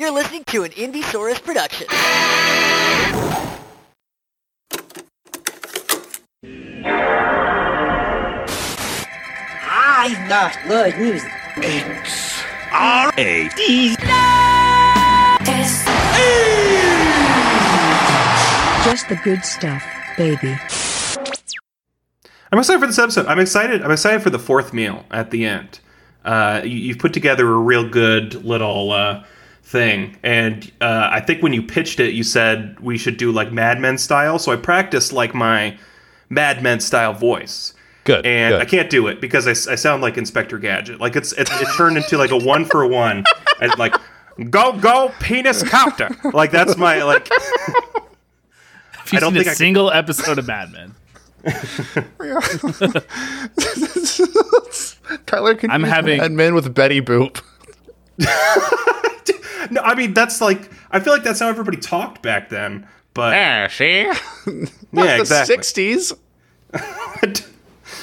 You're listening to an Indiesaurus production. I've got good news. It's R A D. Just the good stuff, baby. I'm excited for this episode. I'm excited. I'm excited for the fourth meal at the end. Uh, you, you've put together a real good little uh, thing, and uh, I think when you pitched it, you said we should do like Mad Men style. So I practiced like my Mad Men style voice. Good. and good. I can't do it because I, I sound like Inspector Gadget. Like it's it, it turned into like a one for one, and like go go penis copter. Like that's my like. I don't seen think I a could- single episode of Mad Men, Tyler can I'm having- Mad Men with Betty Boop. No, I mean that's like I feel like that's how everybody talked back then. But Yeah, see? yeah, the exactly. 60s.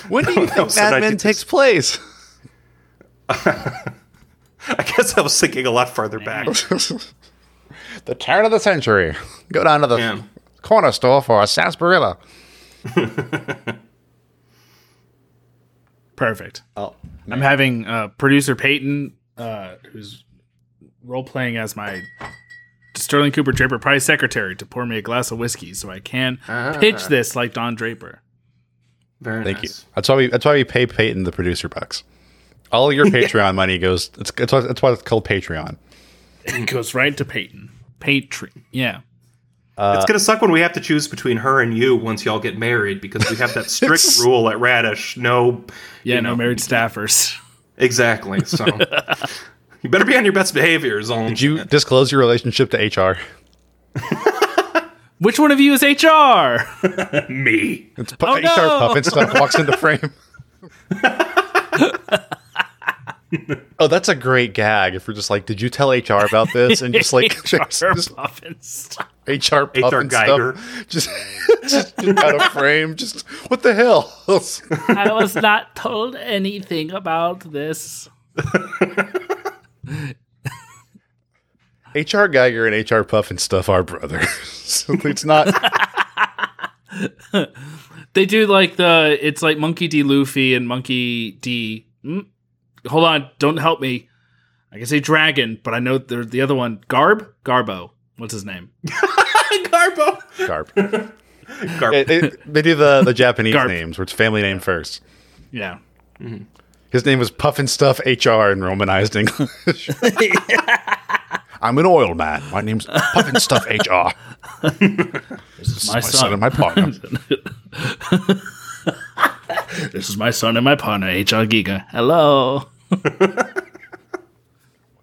When do you that think was Mad Men 1960s. takes place? I guess I was thinking a lot farther back. the turn of the century. Go down to the Yeah. corner store for a sarsaparilla. perfect. Oh, I'm having uh, producer Peyton, uh, who's role playing as my Sterling Cooper Draper Pryce secretary, to pour me a glass of whiskey so I can pitch this like Don Draper. Very Thank you. That's why we. That's why we pay Peyton the producer bucks. All your Patreon money goes. It's, it's why, that's why it's called Patreon. It goes right to Peyton. Patreon. Yeah. it's gonna suck when we have to choose between her and you once y'all get married because we have that strict rule at Radish. No, Yeah, you no married staffers. Exactly. So you better be on your best behavior. Is all. Did you disclose your relationship to HR? Which one of you is HR? me? It's pu- Oh, HR no! puppet stuff walks into frame. Oh, that's a great gag. If we're just like, did you tell HR about this? And just like just, HR muffins. HR puff HR and Giger. stuff. Just, just, just out of frame. Just what the hell? I was not told anything about this. HR Giger and HR Pufnstuf are brothers. so it's not. They do like the it's like Monkey D. Luffy and Monkey D. Mm, hold on, don't help me. I can say dragon, but I know there's the other one. Garb, Garbo. What's his name? Garbo. Garb. Garb. They, they- they do the, the Japanese Garb. names where it's family name first. Yeah. Mm-hmm. His name was Puffin Stuff HR in Romanized English. I'm an oil man. My name's Puffin Stuff HR. This is my, My son. son and my partner. this is my son and my partner, HR Giga. Hello.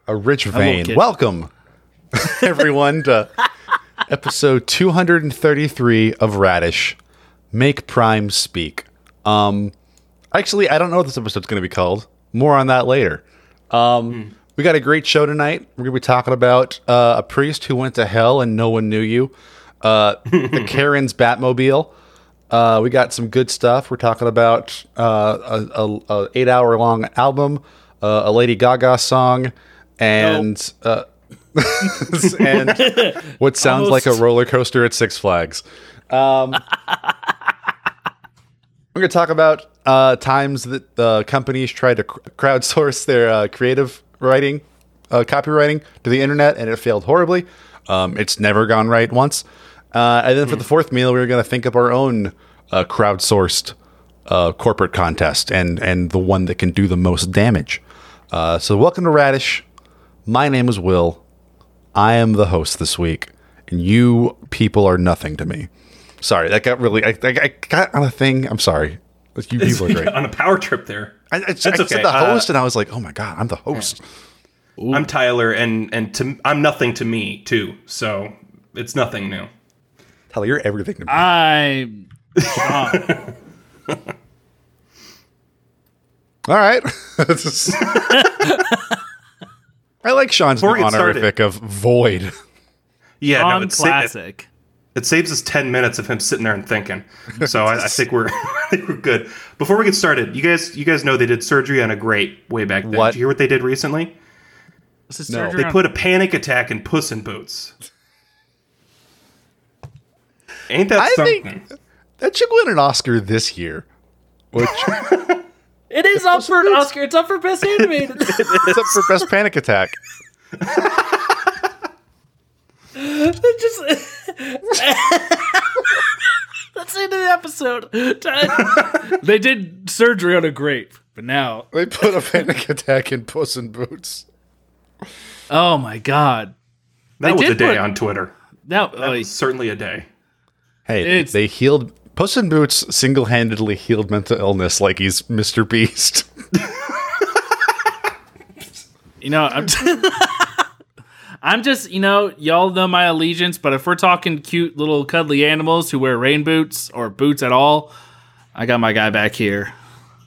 A rich vein. Welcome, everyone, to episode 233 of Radish. Make Prime speak. Um, actually, I don't know what this episode's going to be called. More on that later. Um, we got a great show tonight. We're going to be talking about uh, a priest who went to hell and no one knew you. Uh, the Karen's Batmobile. Uh, we got some good stuff. We're talking about uh, a, a, a eight hour long album, uh, a Lady Gaga song, and uh, and what sounds like a roller coaster at Six Flags. Um, we're going to talk about uh, times that uh, companies try to cr- crowdsource their uh, creative writing, uh, copywriting to the internet, and it failed horribly. Um, it's never gone right once. Uh, and then for the fourth meal, we were going to think up our own uh, crowdsourced uh, corporate contest and and the one that can do the most damage. Uh, so welcome to Radish. My name is Will. I am the host this week, and you people are nothing to me. Sorry, that got really. I, I, I got on a thing. I'm sorry. You people are great. on a power trip there. I, I, That's I okay. said the Uh, host, and I was like, oh my god, I'm the host. I'm Tyler, and and to I'm nothing to me too. So it's nothing new. Tyler, you're everything to me. I'm Sean. All right. I like Sean's Before we get honorific of void. Yeah, no, on it's sa- classic. It saves us 10 minutes of him sitting there and thinking. So I, I think we're I think we're good. Before we get started, you guys you guys know they did surgery on a great way back then. What? Did you hear what they did recently? No. They put a panic attack in Puss in Boots. Ain't that I something? think that should win an Oscar this year. Which It is up for an Oscar. It's up for best animated. it's up for best panic attack. Just that's the end of the episode. they did surgery on a grape, but now, They put a panic attack in Puss in Boots. oh my god, that They was a day put- on Twitter. now That oh, was certainly a day. Hey, It's- they healed Puss in Boots single-handedly healed mental illness like he's Mr. Beast. you know, I'm. I'm just, you know, y'all know my allegiance, but if we're talking cute little cuddly animals who wear rain boots or boots at all, I got my guy back here.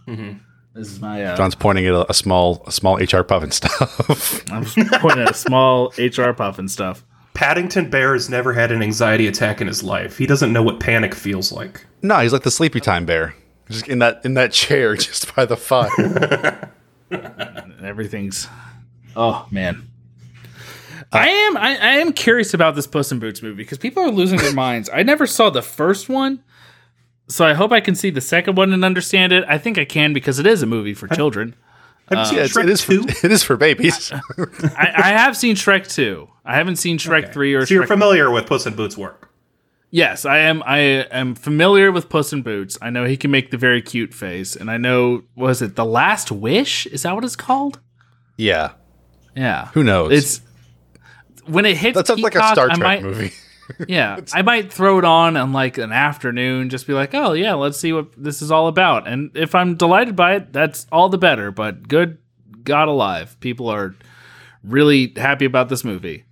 Mm-hmm. This is my. Uh, John's pointing at a, a small, a small HR Pufnstuf. I'm pointing at a small HR Pufnstuf. Paddington Bear has never had an anxiety attack in his life. He doesn't know what panic feels like. no, he's like the sleepy time bear, just in that in that chair, just by the fire. everything's oh man uh, i am I, I am curious about this puss in boots movie because people are losing their minds i never saw the first one so i hope i can see the second one and understand it i think i can because it is a movie for children Have you uh, seen yeah, it's, Shrek it is for, it is for babies. I, I have seen shrek 2 i haven't seen shrek 3 or So you're shrek familiar with Puss in Boots' work. yes i am i am familiar with puss in boots i know he can make the very cute face and i know was it the last wish is that what it's called yeah, yeah who knows? it's when it hits that sounds like a Star Trek might- movie. Yeah, I might throw it on on like an afternoon, just be like, oh yeah, let's see what this is all about. And if I'm delighted by it, that's all the better. But good God alive, people are really happy about this movie.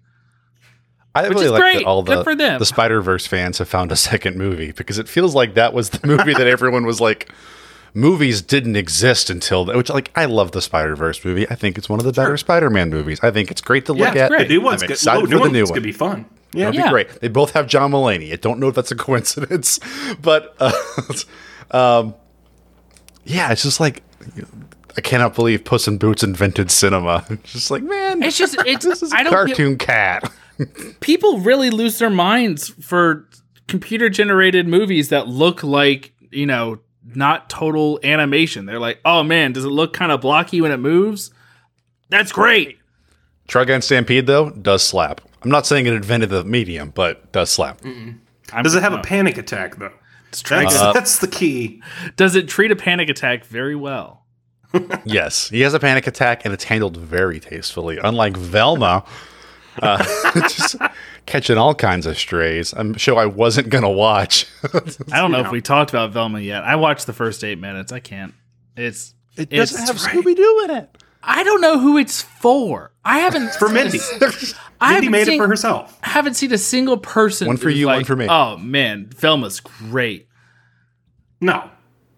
I really is like great. that all the for them. the Spider Verse fans have found a second movie because it feels like that was the movie that everyone was like, movies didn't exist until that. which like I love the Spider Verse movie. I think it's one of the better Spider Man movies. I think it's great to look it's at. great. The new one's I'm good. excited Oh, for new the new one's one. gonna be fun. Yeah. It'll Yeah. be great. They both have John Mulaney. I don't know if that's a coincidence, but uh, um, yeah, it's just like I cannot believe Puss in Boots invented cinema. It's just like man, It's just it's this is a I don't get, cartoon cat. people really lose their minds for computer generated movies that look like you know not total animation. They're like, oh man, does it look kind of blocky when it moves? That's great. Trigun Stampede though does slap. I'm not saying it invented the medium, but does slap. Does it have no. a panic attack though? That's, to- that's the key. Does it treat a panic attack very well? Yes, he has a panic attack, and it's handled very tastefully. Unlike Velma, uh, just catching all kinds of strays. I'm sure I wasn't gonna watch. I don't know if we talked about Velma yet. I watched the first eight minutes. I can't. It's it doesn't have Scooby Doo in it. I don't know who it's for. I haven't For Mindy. I Mindy haven't made seen, it for herself. I haven't seen a single person. One for who's you, one for me. Oh man, Velma's great. No.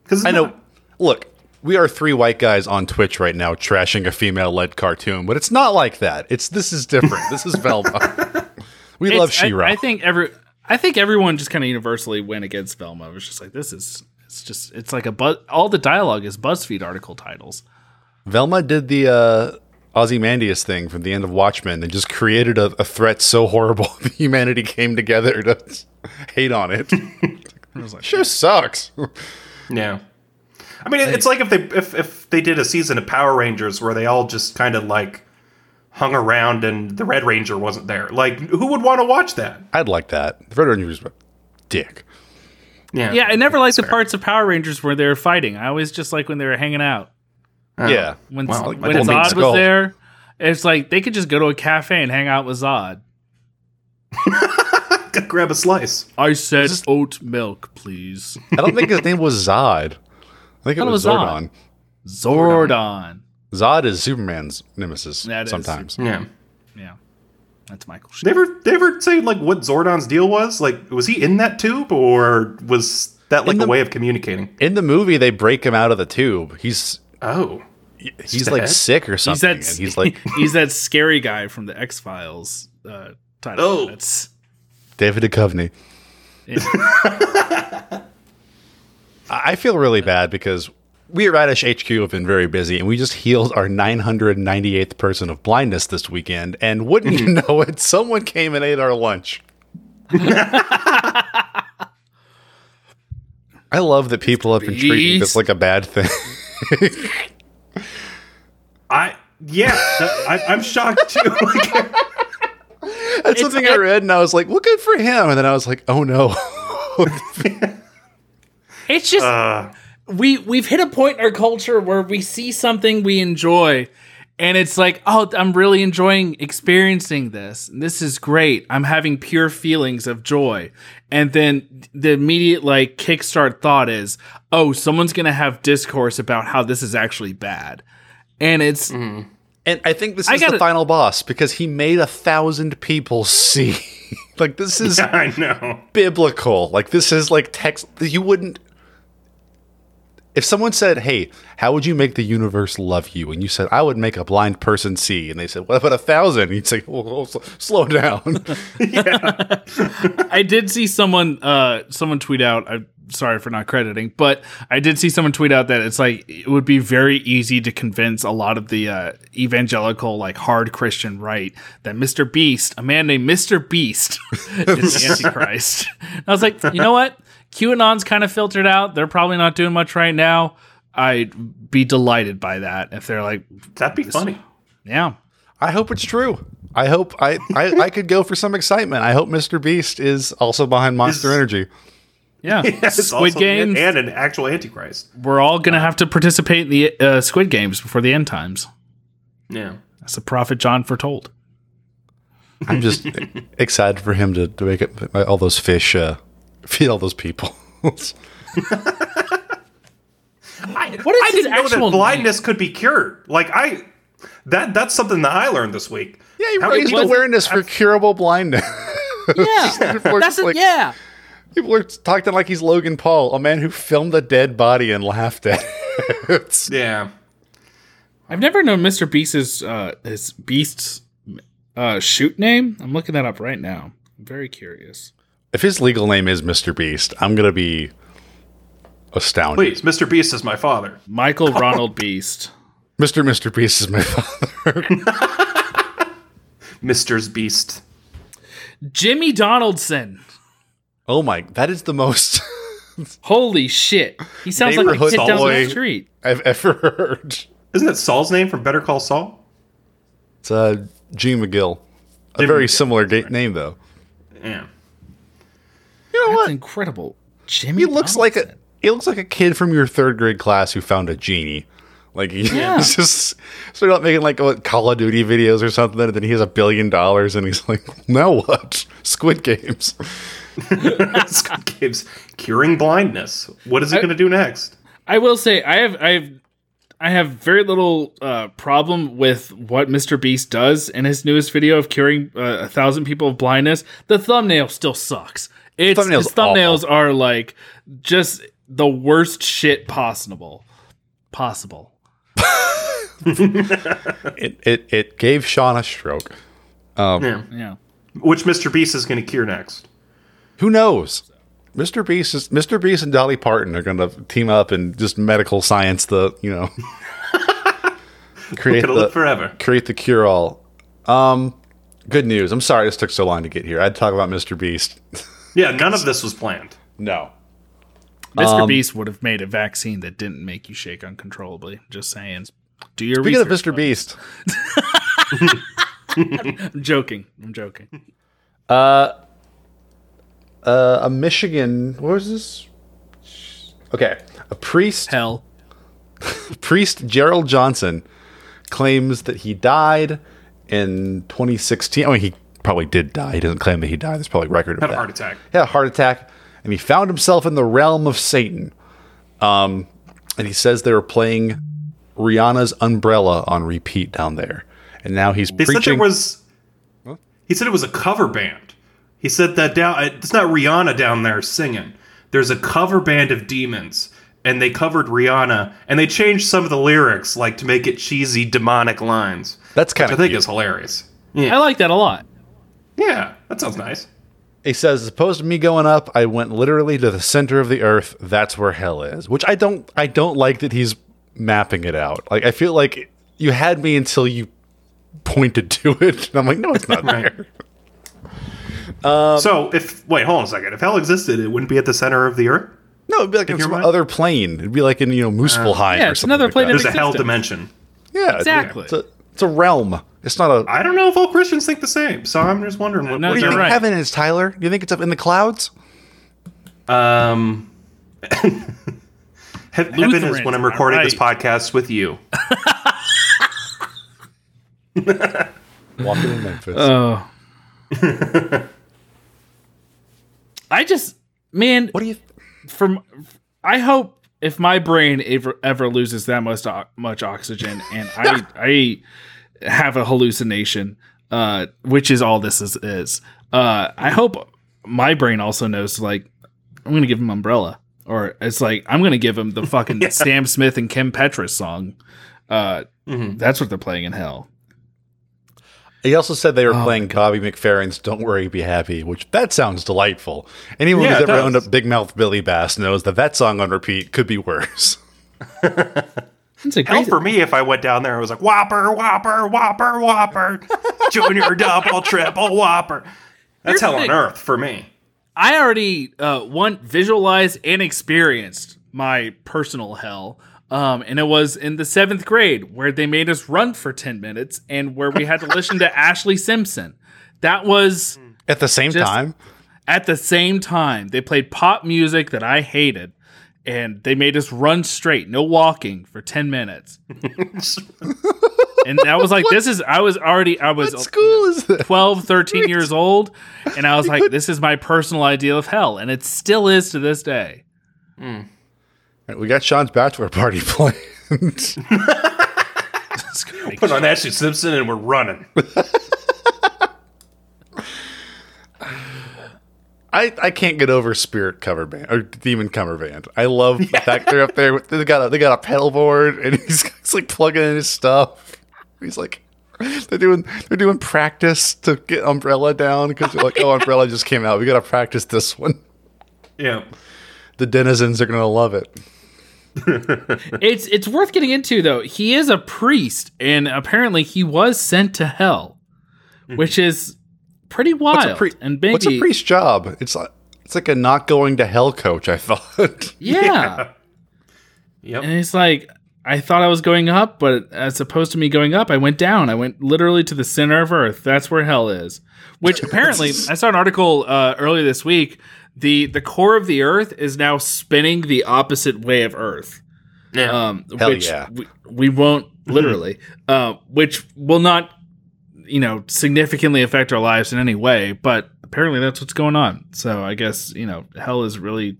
Because I know. Look, we are three white guys on Twitch right now trashing a female-led cartoon, but it's not like that. It's this is different. this is Velma. We love It's- I- She-Ra. I, think every I think everyone just kind of universally went against Velma. It was just like this is it's just it's like a buzz. All the dialogue is BuzzFeed article titles. Velma did the uh, Ozymandias thing from the end of Watchmen and just created a, a threat so horrible that humanity came together to hate on it. I was like, sure sucks. Yeah. I mean, it's like if they if, if they did a season of Power Rangers where they all just kind of like hung around and the Red Ranger wasn't there. Like, who would want to watch that? I'd like that. The Red Ranger was a dick. Yeah. yeah, I never liked the parts of Power Rangers where they were fighting. I always just like when they were hanging out. Oh. yeah. When Wow. Like when Zod Skull. was there, it's like they could just go to a cafe and hang out with Zod. Grab a slice. I said oat milk, please. I don't think his name was Zod. I think it thought it was was Zordon. Zordon. Zod is Superman's nemesis That is sometimes. Yeah. Yeah, that's Michael. They ever they ever say like what Zordon's deal was? Like, was he in that tube or was that like In a the- way of communicating? In the movie, they break him out of the tube. He's Oh. he's like sick or He's something. that he's like he's that scary guy from the X Files uh, title. Oh. That's David Duchovny. Yeah. I feel really bad because we at Radish HQ have been very busy, and we just healed our 998th person of blindness this weekend. And wouldn't you know it, someone came and ate our lunch. I love that people have been treating this Beast. like a bad thing. I yeah, that- I, I'm shocked too. Like, That's something I read, and I was like, "Well, good for him." And then I was like, "Oh no." It's just uh, we we've hit a point in our culture where we see something we enjoy and it's like oh i'm really enjoying experiencing this this is great i'm having pure feelings of joy and then the immediate like kickstart thought is oh someone's gonna have discourse about how this is actually bad and it's mm-hmm. And I think this I is the gotta- final boss because he made a thousand people see. like this is I know. biblical. Like this is like text. You wouldn't. If someone said, "Hey, how would you make the universe love you?" and you said, "I would make a blind person see," and they said, "What about a thousand? You'd say, "Oh, oh, sl- slow down." I did see someone uh someone tweet out I'm sorry for not crediting, but I did see someone tweet out that it's like it would be very easy to convince a lot of the uh evangelical like hard Christian right that Mr. Beast, a man named Mr. Beast is the Antichrist. I was like, you know what? QAnon's kind of filtered out. They're probably not doing much right now. I'd be delighted by that if they're like, That'd be funny. yeah. I hope it's true. I hope I, I I could go for some excitement. I hope Mr. Beast is also behind Monster Is- Energy. Yeah. It's Squid also- Games. and an actual Antichrist. we're all going to have to participate in the uh, Squid Games before the end times. Yeah. That's the prophet John foretold. I'm just excited for him to, to make it, all those fish uh, feed all those people. I, What is I didn't know actual that blindness could be cured. Like I, that that's something that I learned this week. yeah, he How raised people- awareness for curable blindness. Yeah, People are that's just it. like- yeah. People are talking like he's Logan Paul, a man who filmed a dead body and laughed at it. Yeah. I've never known Mr. Beast's uh, his Beast's uh, shoot name. I'm looking that up right now. I'm very curious. If his legal name is Mr. Beast, I'm gonna be astounded. Please, Mr. Beast is my father. Michael Ronald Beast. Mr. Mr. Beast is my father. Mr.'s Beast. Jimmy Donaldson. oh my, that is the most Holy shit. He sounds like a Neighborhood kid down the street. I've ever heard. Isn't that Saul's name from Better Call Saul? It's uh, G. McGill. A Jim very McGill, similar ga- name, though. Yeah. You know That's what? incredible. Jimmy He looks like a Donaldson. he looks like a kid from your third grade class who found a genie. Like he- Yeah. he's just started out making like what, Call of Duty videos or something, and then he has a billion dollars, and he's like, now what? Squid Games. Squid Games curing blindness. What is he going to do next? I will say I have I have I have very little uh, problem with what Mr. Beast does in his newest video of curing uh, a thousand people of blindness. The thumbnail still sucks. It's Thumbnail's his thumbnails are like just the worst shit possible. Possible. It it it gave Sean a stroke. Yeah. Yeah. Which Mr. Beast is going to cure next? Who knows? Mr. Beast is Mr. Beast and Dolly Parton are going to team up and just medical science the you know create the lived forever. create the cure all. Um, good news. I'm sorry this took so long to get here. I'd talk about Mr. Beast. Yeah, none of this was planned. no. Mr. Um, Beast would have made a vaccine that didn't make you shake uncontrollably. Just saying. Do your Speaking of research. Mr. Beast, I'm joking. I'm joking. uh, a Michigan. What was this? Okay, a priest. Hell. Priest Gerald Johnson claims that he died in 2016. I mean, he probably did die. He doesn't claim that he died. There's probably record of Had a heart attack. He had a heart attack, and he found himself in the realm of Satan. Um, and he says they were playing Rihanna's Umbrella on repeat down there, and now he's They said preaching. there was. He said it was a cover band. He said that down. It's not Rihanna down there singing. There's a cover band of demons, and they covered Rihanna, and they changed some of the lyrics, like to make it cheesy, demonic lines. That's kind of I of think is hilarious. Yeah, I like that a lot. yeah, that sounds nice. He says, as opposed to me going up, I went literally to the center of the earth. That's where hell is. Which I don't I don't like that he's mapping it out. Like I feel like you had me until you pointed to it. And I'm like, no, it's not Right. there. So if wait, hold on a second. If hell existed, it wouldn't be at the center of the earth. No, it'd be like in your some mind? other plane. It'd be like in, you know, Muspelheim Yeah, or it's something another like plane that. of There's a hell dimension. Yeah, Exactly. It's a, it's a realm. It's not a. I don't know if all Christians think the same, so I'm just wondering what. No, what What do you think right. heaven is, Tyler? Do you think it's up in the clouds? Um, he- heaven is when I'm am I recording this podcast with you. Walking in Memphis. Oh. I just, man, what do you? from I hope if my brain ever ever loses that much o- much oxygen and I I have a hallucination, uh, which is all this is is. Uh, I hope my brain also knows like I'm gonna give him umbrella, or it's like I'm gonna give him the fucking Sam Smith and Kim Petras song. Uh, Mhm. that's what they're playing in hell. He also said they were Oh, playing Bobby McFerrin's "Don't Worry, Be Happy," which that sounds delightful. Anyone Yeah, who's ever does. owned a Big Mouth Billy Bass knows that that song on repeat could be worse. It's a Hell for me if I went down there and was like Whopper, Whopper, Whopper, Whopper, Junior, Double, Triple, Whopper. That's Here's hell on earth for me. I already uh, one visualized and experienced my personal hell. Um, and it was in the seventh grade where they made us run for 10 minutes and where we had to listen to Ashlee Simpson. That was At the same Just- time, at the same time. They played pop music that I hated and they made us run straight, no walking for 10 minutes. and I was like, this is, I was already, I was what school is that? 12, 13 years old. And I was like, this is my personal ideal of hell. And it still is to this day. We got Sean's bachelor party planned. Put on Ashlee Simpson and we're running. I, I can't get over Spirit cover band or Demon cover band. I love the fact they're up there. With, they got a, they got a pedal board and he's, he's like plugging in his stuff. He's like they're doing they're doing practice to get Umbrella down because they're like, oh, Umbrella just came out. We got to practice this one. Yeah. The denizens are gonna love it. It's it's worth getting into though. He is a priest, and apparently he was sent to hell, which is pretty wild. What's a, pri- and maybe what's a priest's job? It's like it's like a not going to hell coach. I thought. yeah. Yep. And it's like I thought I was going up, but as opposed to me going up, I went down. I went literally to the center of Earth. That's where hell is. Which apparently, I saw an article uh, earlier this week. The The core of the Earth is now spinning the opposite way of Earth. Yeah. um, Hell which yeah. we, we won't literally, uh, which will not, you know, significantly affect our lives in any way. But apparently, that's what's going on. So I guess you know, hell is really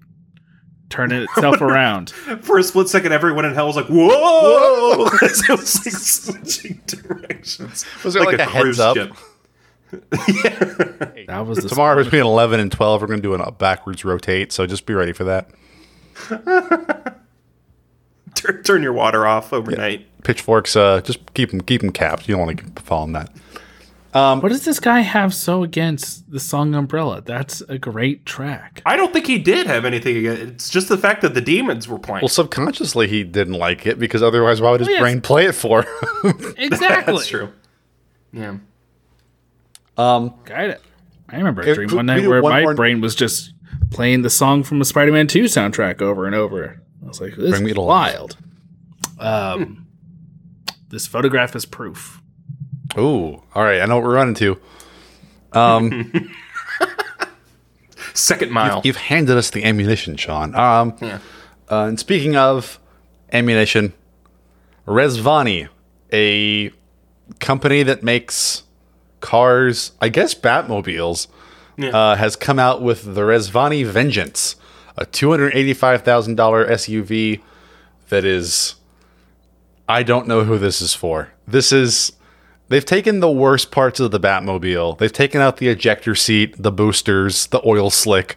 turning itself around. For a split second, everyone in hell was like, "Whoa!" As it was like switching directions. Was there like a heads up? ship. That was the Tomorrow between eleven and twelve, we're gonna do a backwards rotate. So just be ready for that. Turn, turn your water off overnight. Pitchforks, uh, just keep them keep them capped. You don't want to fall on that. What does this guy have so against the song Umbrella? That's a great track. I don't think he did have anything against It's just the fact that the demons were playing. Well, subconsciously he didn't like it because otherwise, why would his yes. brain play it for? Exactly. That's true. Yeah. Got it. I remember a dream one night where one my more- brain was just playing the song from the Spider-Man 2 soundtrack over and over. I was like, this Bring me is to wild. Um, this photograph is proof. Ooh, all right. I know what we're running to. Um, Second mile. you've handed us the ammunition, Sean. Um, Yeah. uh, and speaking of ammunition, Rezvani, a company that makes cars, I guess Batmobiles, Yeah. uh, has come out with the Rezvani Vengeance, a two hundred eighty-five thousand dollar SUV that is. I don't know who this is for. This is. They've taken the worst parts of the Batmobile. They've taken out the ejector seat, the boosters, the oil slick,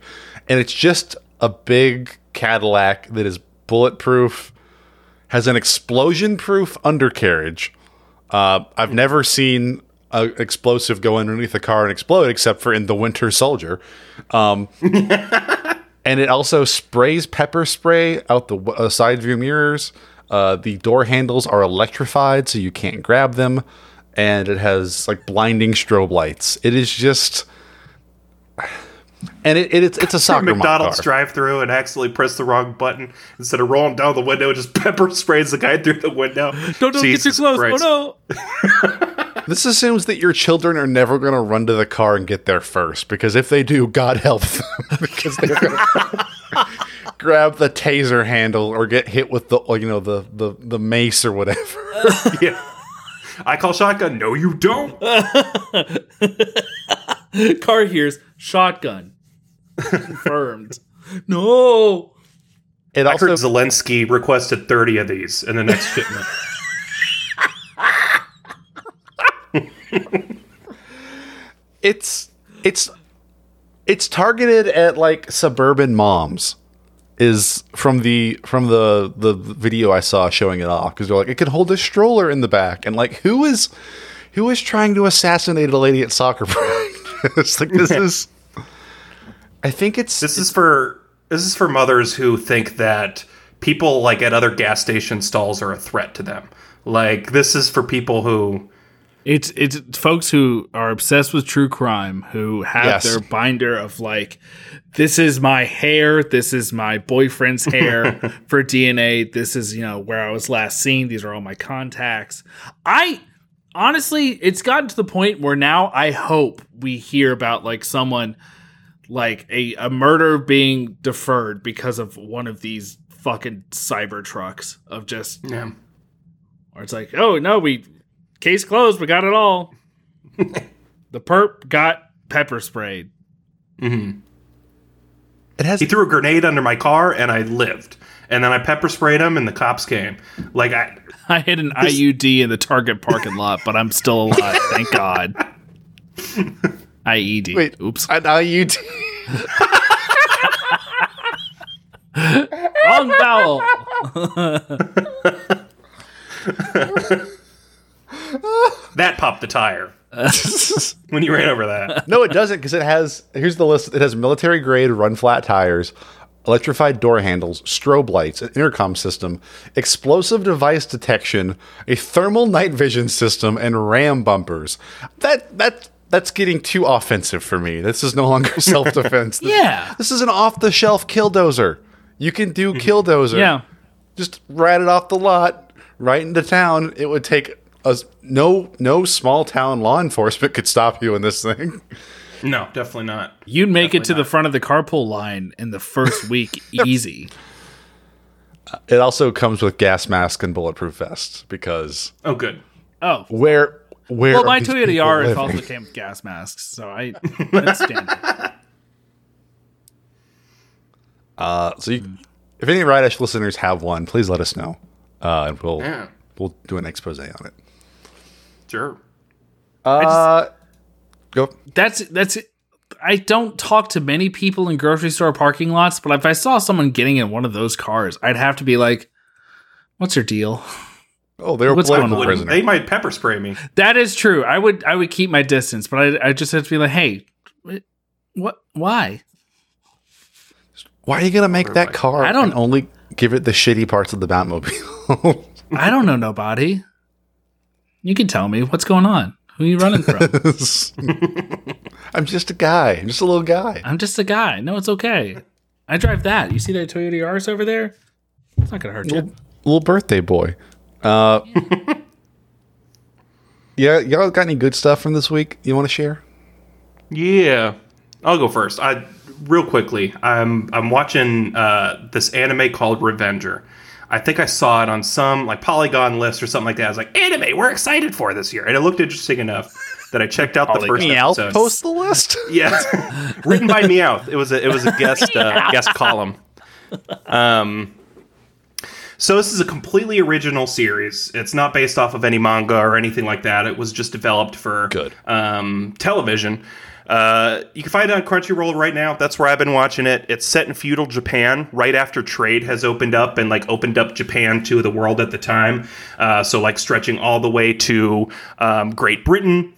and it's just a big Cadillac that is bulletproof, has an explosion proof undercarriage. Uh, I've never seen a explosive go underneath the car and explode, except for in the Winter Soldier. Um, and it also sprays pepper spray out the uh, side view mirrors. Uh, the door handles are electrified, so you can't grab them, and it has like blinding strobe lights. It is just, and it, it it's it's a soccer McDonald's drive through and accidentally press the wrong button instead of rolling down the window, it just pepper sprays the guy through the window. Don't, don't get too close. Oh, Christ. Oh no. This assumes that your children are never going to run to the car and get there first, because if they do, God help them, because they're going to grab the taser handle or get hit with the you know the the, the mace or whatever. Yeah. I call shotgun. No, you don't. Car hears shotgun. Confirmed. no. It I also heard Zelensky requested 30 of these in the next shipment. it's it's it's targeted at like suburban moms is from the from the the video I saw showing it off because they're like it could hold a stroller in the back and like who is who is trying to assassinate a lady at soccer practice like this is I think it's This is for this is for mothers who think that people like at other gas station stalls are a threat to them. Like this is for people who It's it's folks who are obsessed with true crime who have Yes. their binder of like this is my hair, this is my boyfriend's hair for DNA, this is, you know, where I was last seen, these are all my contacts. I honestly, it's gotten to the point where now I hope we hear about like someone like a, a murder being deferred because of one of these fucking cyber trucks of just yeah. or it's like, oh no, we case closed, we got it all. the perp got pepper sprayed. Mm-hmm. it has He threw a grenade under my car and I lived. And then I pepper sprayed him and the cops came. Like I I hit an IUD in the Target parking lot, but I'm still alive. Thank God. IED. wait Oops. I IUD. Wrong vowel. that popped the tire. when you ran over that. No, it doesn't because it has. Here's the list. It has military grade run flat tires, electrified door handles, strobe lights, an intercom system, explosive device detection, a thermal night vision system, and ram bumpers. That that that's getting too offensive for me. This is no longer self defense. Yeah. This is an off the shelf killdozer. You can do mm-hmm. killdozer. Yeah. Just rat it off the lot right into town. It would take us no no small town law enforcement could stop you in this thing. No, definitely not. You'd make it to the front of the carpool line in the first week easy. It also comes with gas mask and bulletproof vests because Oh good. Oh. where where Well, my Toyota people Yaris also came with gas masks, so I that's standard. Uh, so you, if any Radish listeners have one, please let us know, uh, and we'll Yeah. we'll do an expose on it. Sure. Uh, go. that's that's I don't talk to many people in grocery store parking lots, but if I saw someone getting in one of those cars, I'd have to be like, "What's your deal?" Oh, they're What's political going on? prisoner. They might pepper spray me. That is true. I would I would keep my distance, but I I just have to be like, "Hey, what? Why?" Why are you gonna make that car? I don't- and only give it the shitty parts of the Batmobile. I don't know nobody. You can tell me what's going on. Who are you running from? I'm just a guy. I'm just a little guy. I'm just a guy. No, it's okay. I drive that. You see that Toyota Yaris over there? It's not gonna hurt you. Little, little birthday boy. Uh, yeah, y'all got any good stuff from this week you want to share? Yeah, I'll go first. I real quickly. I'm I'm watching uh, this anime called Revenger. I think I saw it on some like Polygon list or something like that. I was like, anime, we're excited for this year, and it looked interesting enough that I checked out the first Meowth episode. post the list. Yeah, written by Meowth. It was a it was a guest uh, guest column. Um, so this is a completely original series. It's not based off of any manga or anything like that. It was just developed for Good. um, television. Uh, you can find it on Crunchyroll right now. That's where I've been watching it. It's set in feudal Japan, right after trade has opened up and like opened up Japan to the world at the time. Uh, so like stretching all the way to um, Great Britain.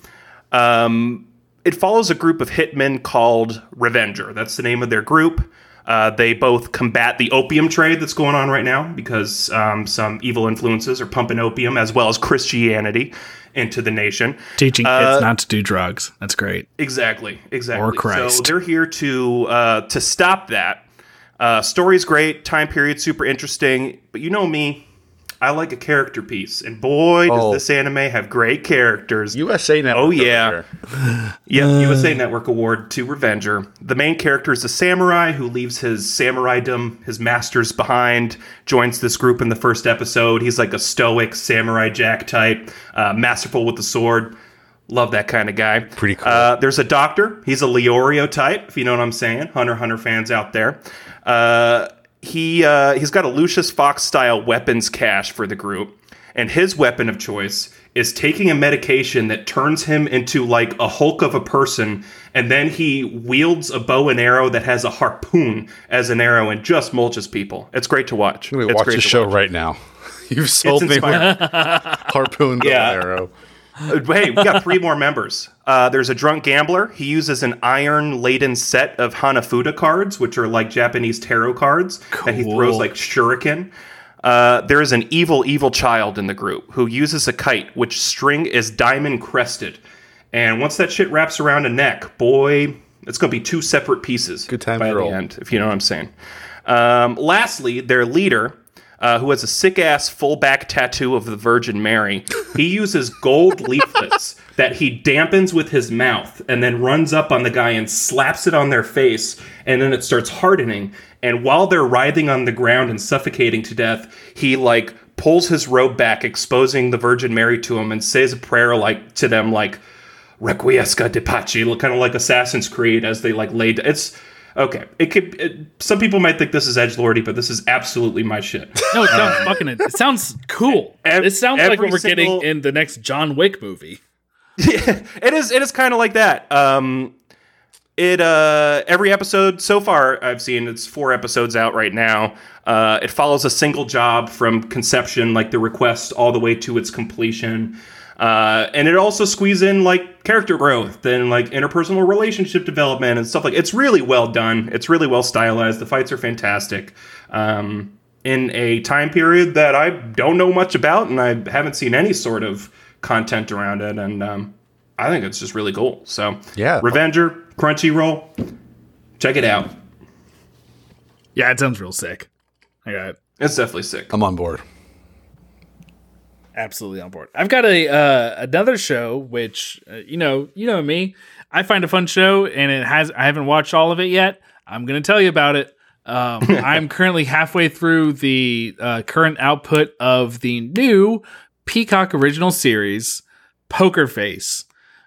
Um, it follows a group of hitmen called Revenger. That's the name of their group. Uh, they both combat the opium trade that's going on right now because um, some evil influences are pumping opium as well as Christianity into the nation. Teaching kids Uh, not to do drugs. That's great. Exactly, exactly. Or Christ. So they're here to uh, to stop that. Uh, story's great, time period super interesting, but you know me, I like a character piece, and boy, does Oh. this anime have great characters. USA Network. Oh, yeah. there. Yep, USA Network Award to Revenger. The main character is a samurai who leaves his samuraidom, his masters behind, joins this group in the first episode. He's like a stoic samurai jack type, uh, masterful with the sword. Love that kind of guy. Pretty cool. Uh, there's a doctor. He's a Leorio type, if you know what I'm saying. Hunter Hunter fans out there. Uh, he uh, he's got a Lucius Fox style weapons cache for the group, and his weapon of choice is taking a medication that turns him into like a Hulk of a person, and then he wields a bow and arrow that has a harpoon as an arrow and just mulches people. It's great to watch. It's watch the show watch. right now. You've sold me harpoon Yeah. arrow. Uh, hey, we got three more members. Uh, there's a drunk gambler. He uses an iron laden set of Hanafuda cards, which are like Japanese tarot cards that he throws like shuriken. Uh, there is an evil, evil child in the group who uses a kite, which string is diamond crested. And once that shit wraps around a neck, boy, it's going to be two separate pieces Good time by the end, if you know what I'm saying. Um, lastly, their leader, uh, who has a sick ass full back tattoo of the Virgin Mary, he uses gold leaflets that he dampens with his mouth and then runs up on the guy and slaps it on their face, and then it starts hardening. And while they're writhing on the ground and suffocating to death, he like pulls his robe back, exposing the Virgin Mary to him, and says a prayer like to them, like Requiesca de Pace, kind of like Assassin's Creed as they like laid. It's okay. It could. It, some people might think this is edge lordy, but this is absolutely my shit. No, it sounds fucking. It sounds cool. Ev- it sounds like what we're single- getting in the next John Wick movie. Yeah, it is. It is kind of like that. Um, it uh every episode so far I've seen it's four episodes out right now. Uh, it follows a single job from conception, like the request, all the way to its completion. Uh, and it also squeezes in like character growth and like interpersonal relationship development and stuff like it's really well done. It's really well stylized. The fights are fantastic. Um, in a time period that I don't know much about and I haven't seen any sort of content around it. And um, I think it's just really cool. So Yeah. Revenger, Crunchyroll, check it out. Yeah, it sounds real sick. I got it. It's definitely sick. I'm on board. Absolutely on board. I've got a uh, another show which uh, you know you know me. I find a fun show and it has I haven't watched all of it yet. I'm gonna tell you about it. Um, I'm currently halfway through the uh, current output of the new Peacock original series, Poker Face,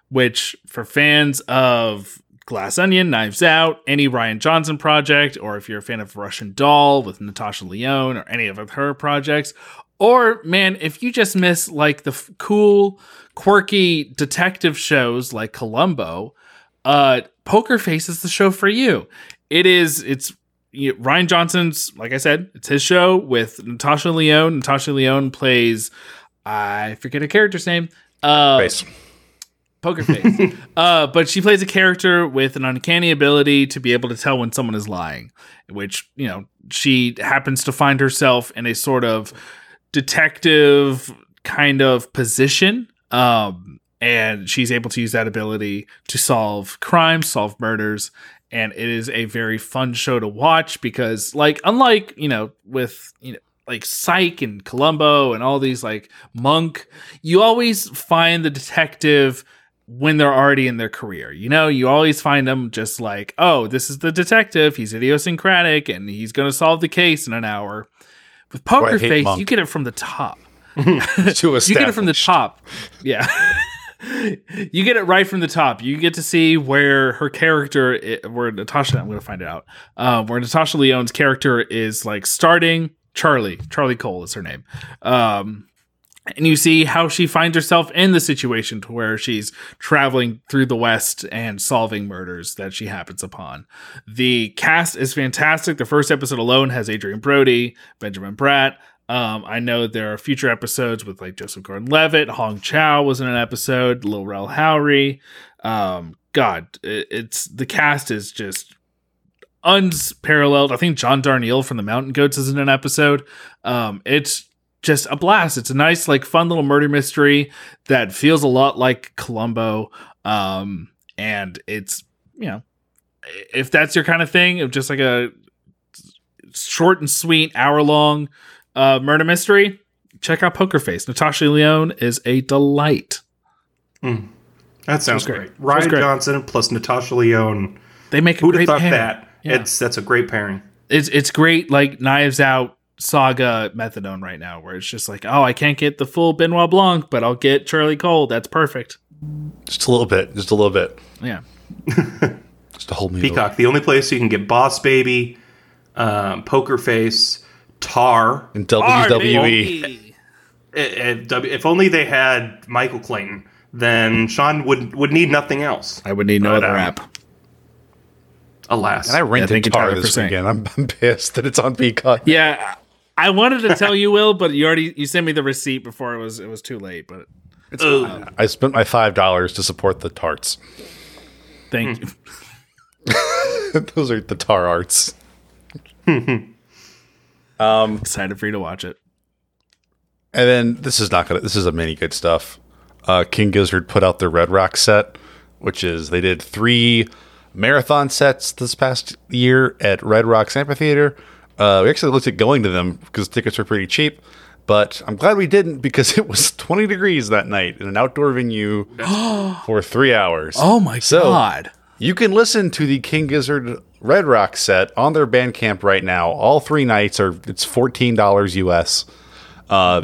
which for fans of Glass Onion, Knives Out, any Rian Johnson project, or if you're a fan of Russian Doll with Natasha Lyonne or any of her projects, or man, if you just miss like the f- cool, quirky detective shows like Columbo, uh, Poker Face is the show for you. It is. It's you know, Rian Johnson's. Like I said, it's his show with Natasha Lyonne. Natasha Lyonne plays. I forget her character's name. Uh, Face. Poker Face. uh, but she plays a character with an uncanny ability to be able to tell when someone is lying, which, you know, she happens to find herself in a sort of detective kind of position. Um, and she's able to use that ability to solve crimes, solve murders. And it is a very fun show to watch because, like, unlike, you know, with, you know, like Psych and Columbo and all these like Monk, you always find the detective when they're already in their career. You know, you always find them just like, oh, this is the detective. He's idiosyncratic and he's going to solve the case in an hour. With Poker Face, Monk. you get it from the top. to You get it from the top. Yeah. you get it right from the top. You get to see where her character, where Natasha, I'm going to find it out, uh, where Natasha Lyonne's character is like starting. Charlie, Charlie Cale is her name. Um, and you see how she finds herself in the situation to where she's traveling through the West and solving murders that she happens upon. The cast is fantastic. The first episode alone has Adrien Brody, Benjamin Bratt, Um, I know there are future episodes with like Joseph Gordon-Levitt, Hong Chau was in an episode, Lil Rel Howery. Um, God, it, it's the cast is just unparalleled. I think John Darnielle from the Mountain Goats is in an episode. Um, it's just a blast. It's a nice, like, fun little murder mystery that feels a lot like Columbo. Um, and it's you know, if that's your kind of thing, of just like a short and sweet, hour long uh, murder mystery, check out Poker Face. Natasha Lyonne is a delight. That sounds great. great. Rian great. Johnson plus Natasha Lyonne. They make a Who'd have thought pair. that? Yeah. It's that's a great pairing. it's it's great like knives out saga methadone right now where it's just like oh i can't get the full benoit blanc but i'll get charlie cale that's perfect Just a little bit. Just a little bit. yeah Just to hold me. Peacock, the only place you can get Boss Baby, um, Poker Face, Tar. In WWE. If, if only they had Michael Clayton, then Sean would would need nothing else. i would need no But, other um, app Alas, And I rented thank you, Tar Tyler, for this saying. weekend. I'm, I'm pissed that it's on Peacock. yeah i wanted to tell you will but you already you sent me the receipt before it was it was too late but Ugh. I spent my five dollars to support the tarts. thank you Those are the tar arts. excited for you to watch it And then this is not gonna. This is a mini good stuff. Uh, King Gizzard put out their Red Rock set, which is they did three marathon sets this past year at Red Rocks Amphitheater. Uh, we actually looked at going to them because tickets were pretty cheap, but I'm glad we didn't because it was 20 degrees that night in an outdoor venue for three hours. oh my So- god You can listen to the King Gizzard Red Rock set on their Bandcamp right now. All three nights are it's fourteen dollars US. Uh,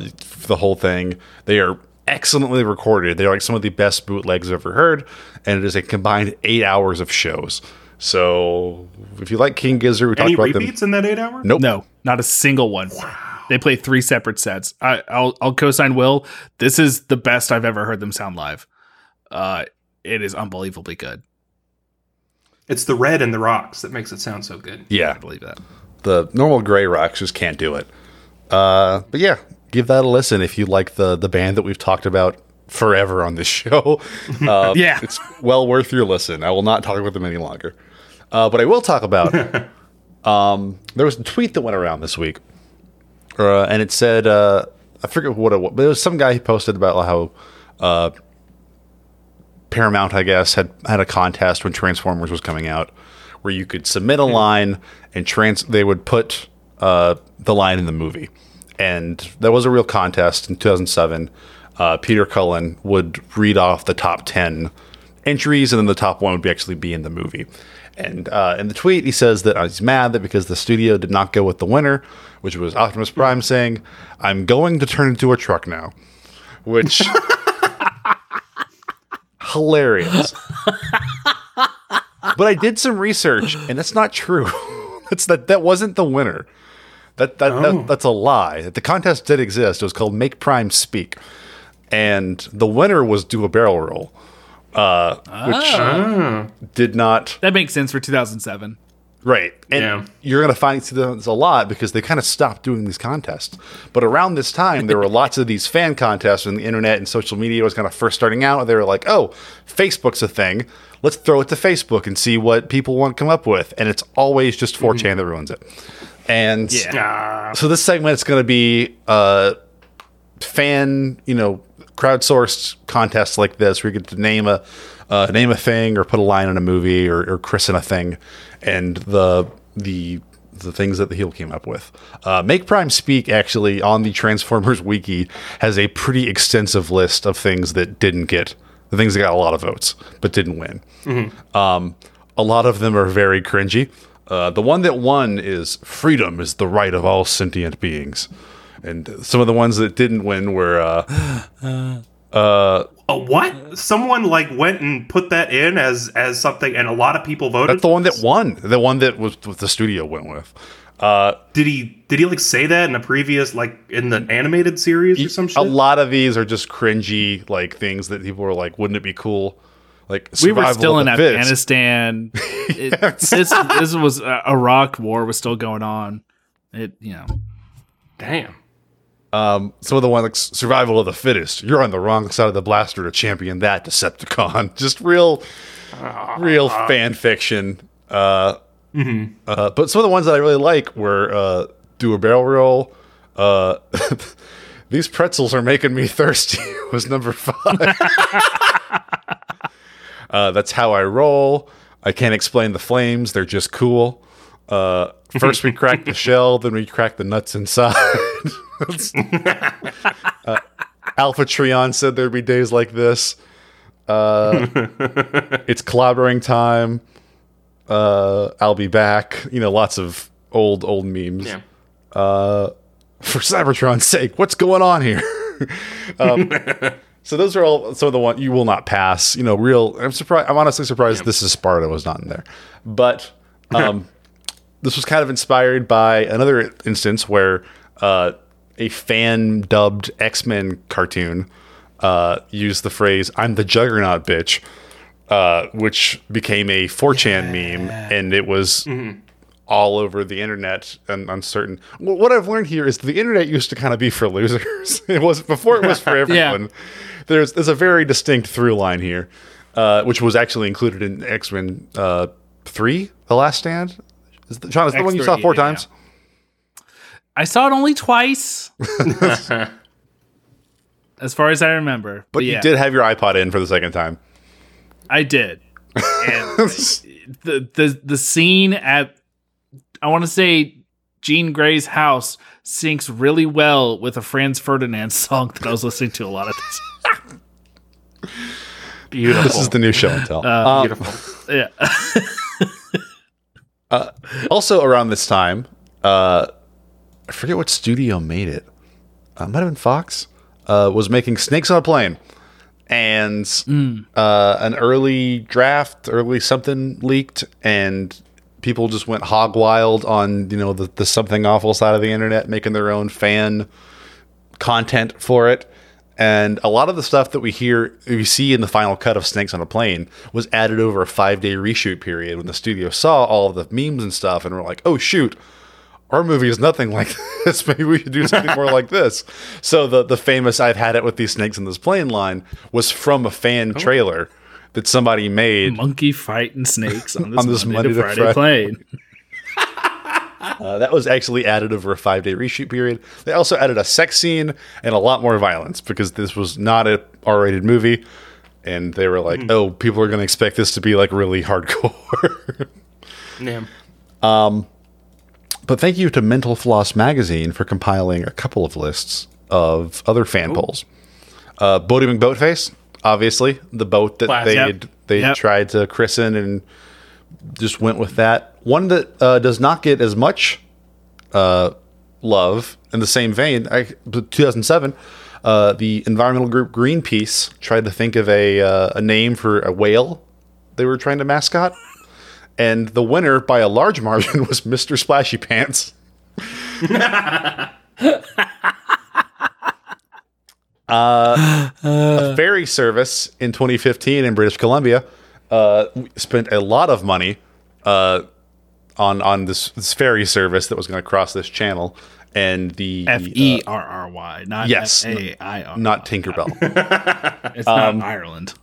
the whole thing. They are excellently recorded. They're like some of the best bootlegs I've ever heard, and it is a combined eight hours of shows. So if you like King Gizzard, we talked any about repeats in that eight hour? Nope. no not a single one they play three separate sets I, i'll i'll co-sign will this is the best i've ever heard them sound live uh it is unbelievably good It's the red and the rocks that makes it sound so good. Yeah, I believe that. the normal gray rocks just can't do it. Uh, but yeah, give that a listen if you like the the band that we've talked about forever on this show. Uh, Yeah. it's well worth your listen. I will not talk about them any longer, uh, but I will talk about. um, there was a tweet that went around this week, uh, and it said uh, I forget what it was, but it was some guy who posted about how. Uh, Paramount, I guess, had had a contest when Transformers was coming out, where you could submit a line and trans. They would put uh, the line in the movie, and that was a real contest in 2007. Uh, Peter Cullen would read off the top ten entries, and then the top one would be actually be in the movie. And uh, in the tweet, he says that he's mad that because the studio did not go with the winner, which was Optimus Prime saying, "I'm going to turn into a truck now," which hilarious. but I did some research, and that's not true. that's that that wasn't the winner. That that, that that's a lie. The contest did exist. It was called Make Prime Speak, and the winner was Do a Barrel Roll, uh, which did not That makes sense for 2007. Right. And Yeah. you're going to find this a lot because they kind of stopped doing these contests. But around this time, there were lots of these fan contests, and the internet and social media was kind of first starting out. And they were like, oh, Facebook's a thing. Let's throw it to Facebook and see what people want to come up with. And it's always just 4chan that ruins it. And Ah, so this segment is going to be uh, fan, you know, crowdsourced contests like this where you get to name a uh, name a thing or put a line in a movie or, or christen a thing, and the the the things that the heel came up with. Uh, Make Prime Speak actually on the Transformers wiki has a pretty extensive list of things that didn't get the things that got a lot of votes but didn't win. Um, a lot of them are very cringy. Uh, the one that won is "Freedom is the right of all sentient beings," and some of the ones that didn't win were uh, a what? Someone like went and put that in as as something, and a lot of people voted. that's the one that won. The one that was the studio went with. Uh, did he did he like say that in a previous like in the animated series or some shit? a lot of these are just cringy, like things that people were like, "Wouldn't it be cool?" Like We were still in the. Afghanistan. It, this, this was uh, Iraq war was still going on. It you know Damn. Um, some of the one like survival of the fittest. You're on the wrong side of the blaster to champion that Decepticon. Just real, real fan fiction. Uh, uh, but some of the ones that I really like were uh, do a barrel roll. Uh, these pretzels are making me thirsty. was number five. uh, that's how I roll. I can't explain the flames. They're just cool. Uh, first we crack the shell, then we crack the nuts inside. uh, Alpha Trion said there'd be days like this. Uh, it's clobbering time. Uh, I'll be back. You know, lots of old old memes. Yeah. For Cybertron's sake, what's going on here? um, so those are all some of the one you will not pass. You know, real. I'm surprised. I'm honestly surprised this is Sparta was not in there, but um, this was kind of inspired by another instance where uh, a fan dubbed X Men cartoon uh, used the phrase "I'm the Juggernaut, bitch," uh, which became a 4chan meme, and it was all over the internet and on certain. Well, what I've learned here is the internet used to kind of be for losers. it was before it was for everyone. There's there's a very distinct through line here, uh, which was actually included in X Men uh, three, The Last Stand. Is the, Sean, is that the one you saw four yeah. times? I saw it only twice. as far as I remember. But yeah, you did have your iPod in for the second time. I did. And the the the scene at I want to say Jean Grey's house syncs really well with a Franz Ferdinand song that I was listening to a lot of this. Beautiful. This is the new show and tell. Uh, Beautiful. Yeah. also around this time, uh, I forget what studio made it. Uh, might have been Fox. Uh, was making Snakes on a Plane, and uh, an early draft, early something leaked, and people just went hog wild on you know the, the something awful side of the internet, making their own fan content for it. And a lot of the stuff that we hear, we see in the final cut of Snakes on a Plane was added over a five day reshoot period when the studio saw all of the memes and stuff and were like, oh, shoot, our movie is nothing like this. Maybe we should do something more like this. So the, the famous I've had it with these snakes in this plane line was from a fan trailer that somebody made. Monkey fighting snakes on this, On this Monday, Monday to Friday, Friday. plane. Uh, that was actually added over a five day reshoot period. They also added a sex scene and a lot more violence because this was not a R rated movie. And they were like, oh, people are going to expect this to be like really hardcore. Yeah. But thank you to Mental Floss Magazine for compiling a couple of lists of other fan polls. Uh, Boaty McBoatface, obviously, the boat that Classic. they Yep. they Yep. tried to christen and just went with that. One that uh, does not get as much uh, love in the same vein. I, 2007, uh, the environmental group Greenpeace tried to think of a uh, a name for a whale they were trying to mascot, and the winner by a large margin was Mr. Splashy Pants. uh, a ferry service in 2015 in British Columbia uh, spent a lot of money uh, on on this, this ferry service that was going to cross this channel, and the F E R R Y, not yes, F A I R. not Tinkerbell. It's not Ireland.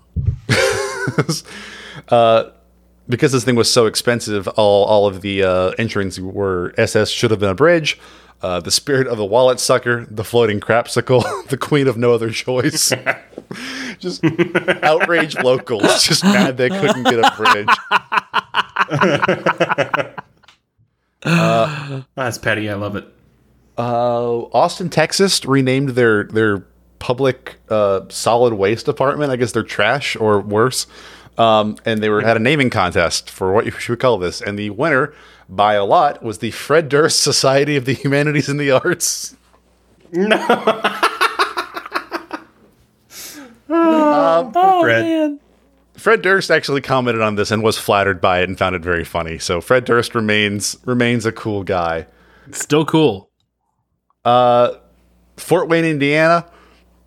Because this thing was so expensive, all all of the uh, entrants were SS should have been a bridge. Uh, the spirit of the wallet sucker, the floating crapsicle, the queen of no other choice. just outraged locals, just mad they couldn't get a bridge. That's petty. I love it. Uh, Austin, Texas renamed their their public uh, solid waste department. I guess they're trash or worse. Um, and they were had a naming contest for what you should call this, and the winner by a lot was the Fred Durst Society of the Humanities and the Arts. No, oh Fred. man. Fred Durst actually commented on this and was flattered by it and found it very funny. So Fred Durst remains remains a cool guy. Still cool. Uh, Fort Wayne, Indiana,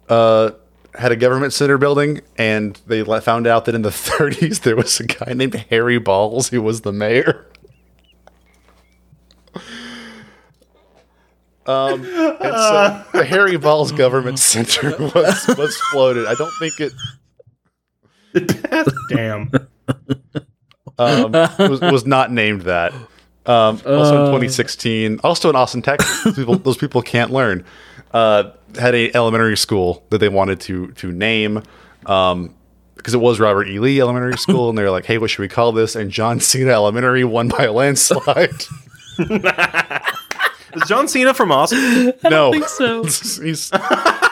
uh, had a government center building, and they found out that in the 30s there was a guy named Harry Balls who was the mayor. Um, and so the Harry Balls Government Center was was floated. I don't think it Damn. um, was, was not named that. Um, also in 2016, also in Austin, Texas, people, those people can't learn. Uh, had a elementary school that they wanted to to name um, because it was Robert E. Lee Elementary School, and they were like, "Hey, what should we call this?" And John Cena Elementary won by a landslide. Is John Cena from Austin? no, think so. He's, uh,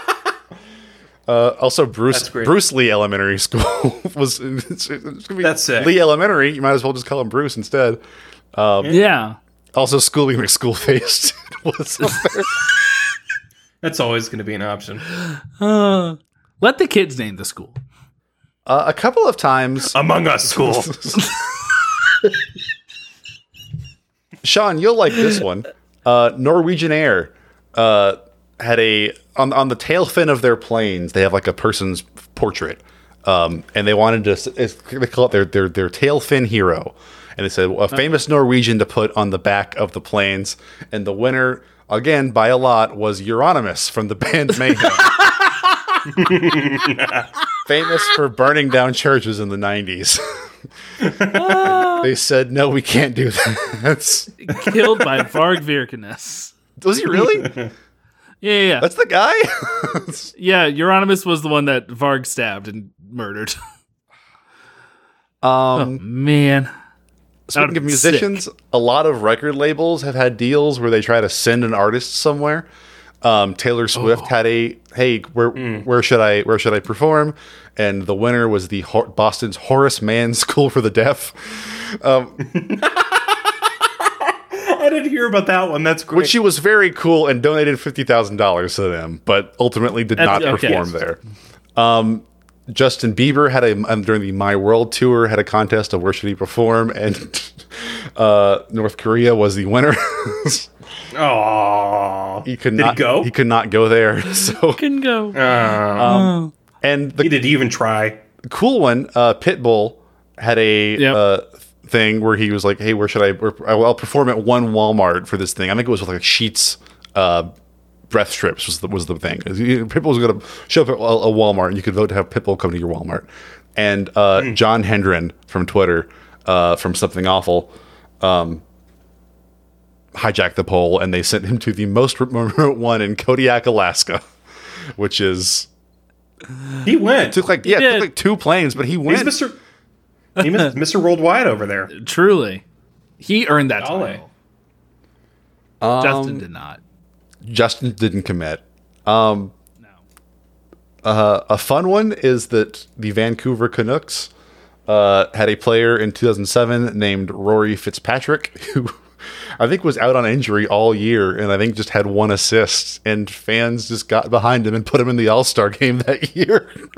also, Bruce Bruce Lee Elementary School was it's, it's gonna be That's sick. Lee Elementary. You might as well just call him Bruce instead. Yeah. Also, Schoolie McSchoolface was up there. That's always going to be an option. Uh, let the kids name the school. Uh, a couple of times, Among Us school. Sean, you'll like this one. Uh, Norwegian Air uh, had a on on the tail fin of their planes. They have like a person's portrait, um, and they wanted to. It's, they call it their their their tail fin hero, and they said a famous Norwegian to put on the back of the planes. And the winner, again by a lot, was Euronymous from the band Mayhem. famous for burning down churches in the 90s. they said, no, we can't do that. Killed by Varg Vikernes. Was he really? Yeah, yeah, yeah. That's the guy? yeah, Euronymous was the one that Varg stabbed and murdered. um, Man. Speaking of be sick. musicians, a lot of record labels have had deals where they try to send an artist somewhere. Um, Taylor Swift Oh. had a hey, where Hmm. where should I where should I perform? And the winner was the Hor- Boston's Horace Mann School for the Deaf, I didn't hear about that one. That's great. which she was very cool and donated fifty thousand dollars to them, but ultimately did not That's- okay. perform there. Um, Justin Bieber had a um, during the My World tour had a contest of where should he perform, and uh, North Korea was the winner. Aww. he could Did not he go? He could not go there. So Can go. Uh, and the he did even try. cool one, uh, Pitbull had a Yep. uh, thing where he was like, "Hey, where should I? Where, I'll perform at one Walmart for this thing." I think it was with like Sheets uh, breath strips was the, was the thing. Pitbull was going to show up at a, a Walmart, and you could vote to have Pitbull come to your Walmart. And uh, Hmm. John Hendren from Twitter, uh, from Something Awful, um, hijacked the poll, and they sent him to the most remote one in Kodiak, Alaska, which is He went. took like yeah, it took like two planes, but he went. He's. Mr. He mis- Mr. Worldwide over there. Truly. He earned that Golly. title. Justin did not. Justin didn't commit. Um, No. uh, a fun one is that the Vancouver Canucks uh, had a player in 2007 named Rory Fitzpatrick who I think was out on injury all year and I think just had one assist and fans just got behind him and put him in the All-Star game that year.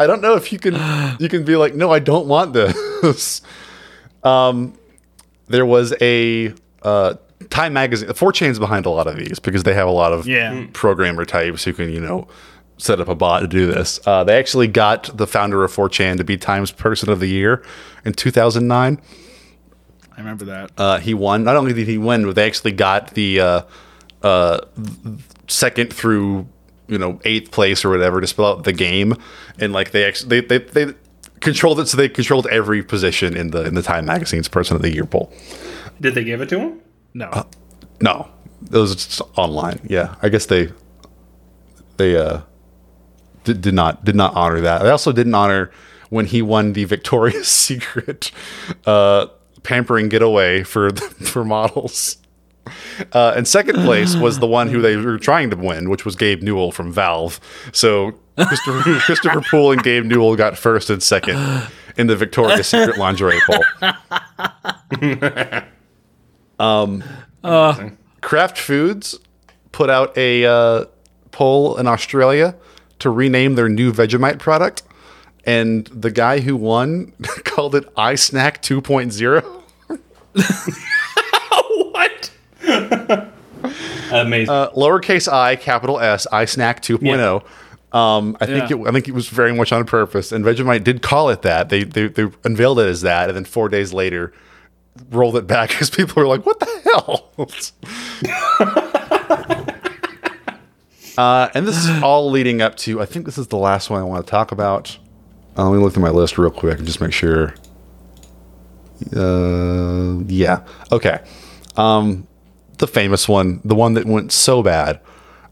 I don't know if you can you can be like no I don't want this. Um there was a uh, Time Magazine. 4chan's behind a lot of these because they have a lot of Yeah. programmer types who can, you know, set up a bot to do this. Uh, they actually got the founder of 4chan to be Times Person of the Year in 2009. I remember that. Uh, he won. Not only did he win, but they actually got the uh, uh, second through you know eighth place or whatever to spell out the game, and like they actually they, they they controlled it, so they controlled every position in the in the Time Magazine's Person of the Year poll. Did they give it to him? no. No, it was just online. Yeah, I guess they they uh did, did not did not honor that. They also didn't honor when he won the Victoria's Secret uh pampering getaway for for models. Uh, and second place was the one who they were trying to win, which was Gabe Newell from Valve. So Christopher, Christopher Poole and Gabe Newell got first and second in the Victoria's Secret lingerie poll. Kraft Foods put out a uh, poll in Australia to rename their new Vegemite product, and the guy who won called it iSnack 2.0. what? Amazing. Uh, lowercase i, capital S, iSnack 2.0. Um, I think Yeah. it, I think it was very much on purpose, and Vegemite did call it that. They, they they unveiled it as that, and then four days later rolled it back because people were like, "What the hell?" uh, and this is all leading up to. I think this is the last one I want to talk about. Uh, let me look through my list real quick and just make sure. Uh, yeah. Okay. Um, the famous one, the one that went so bad,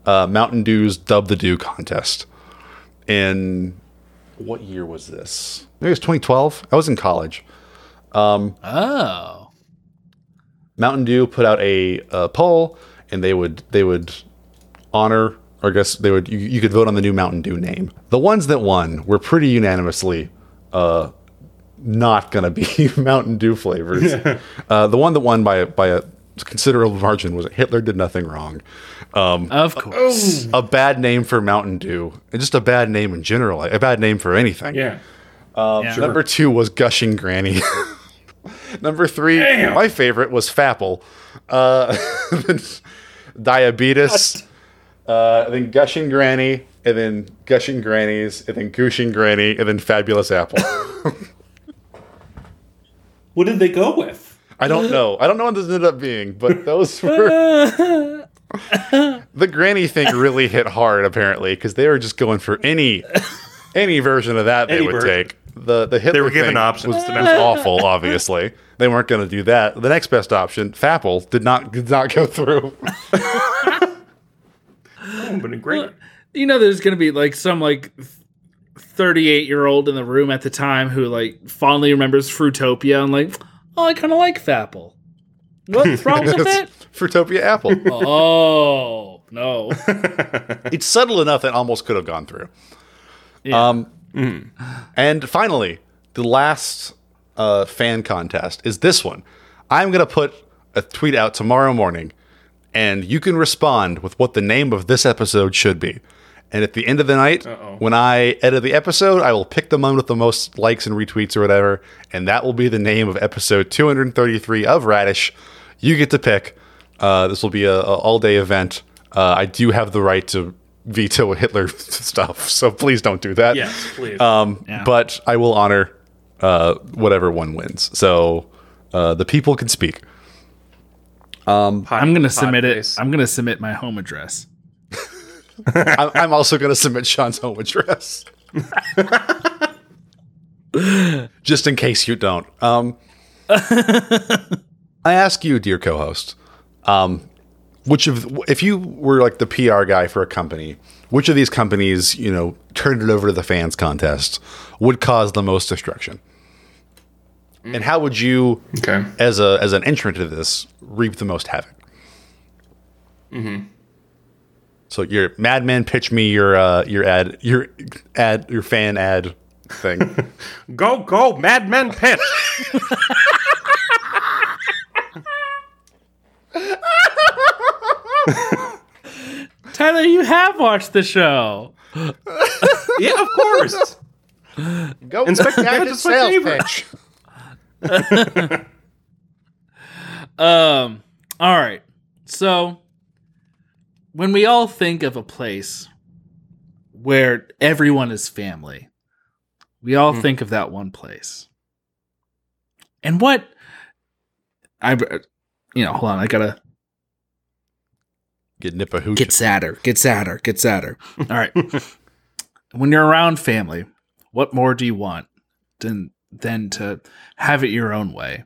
uh, Mountain Dew's Dub the Dew contest. In what year was this? Maybe it was 2012. I was in college. Oh. Mountain Dew put out a, uh poll, and they would they would honor, or I guess they would you, you could vote on the new Mountain Dew name. The ones that won were pretty unanimously uh, not going to be Mountain Dew flavors. uh, the one that won by by a considerable margin was Hitler did nothing wrong. Of course. A bad name for Mountain Dew, and just a bad name in general, a bad name for anything. Yeah. Yeah. Number two was Gushing Granny. Number three, my favorite was Fapple. Uh, diabetes. Uh, then Gushing Granny, and then Gushing Grannies, and then Gushing Granny, and then Fabulous Apple. What did they go with? I don't know. I don't know what this ended up being, but those were. the granny thing really hit hard apparently because they were just going for any any version of that they Any would version. take. The the Hitler were given thing options was, was awful. Obviously, they weren't going to do that. The next best option, Fapple, did not did not go through. But great. you know there's gonna be like some like 38 year old in the room at the time who like fondly remembers Fruitopia and like oh i kind of like fapple what's wrong with it Fruitopia Apple. oh no it's subtle enough that almost could have gone through. Yeah. Um, and finally, the last uh, fan contest is this one. I'm going to put a tweet out tomorrow morning, and you can respond with what the name of this episode should be. And at the end of the night, when I edit the episode, I will pick the one with the most likes and retweets or whatever, and that will be the name of episode 233 of Radish. You get to pick. Uh, this will be a, a all day event. Uh, I do have the right to veto Hitler stuff, so please don't do that. Yes, please. Um, Yeah. But I will honor uh, whatever one wins. So uh, the people can speak. Pod- i'm gonna pod submit it i'm gonna submit my home address I'm, I'm also going to submit Sean's home address. Just in case you don't. Um, I ask you, dear co-host, um, which of if you were like the PR guy for a company, which of these companies, you know, turned it over to the fans contest would cause the most destruction? And how would you, Okay. as a as an entrant to this, reap the most havoc? So your Mad Men pitch me your uh, your ad your ad your fan ad thing. Go, go, Mad Men tyler you have watched the show yeah, of course. Go Inspector Gadget's my favorite. Um. All right. So, when we all think of a place where everyone is family, we all think of that one place. And what I, you know, hold on. I gotta Get nip a hooch. get sadder, get sadder, get sadder. All right. when you're around family, what more do you want than than to have it your own way?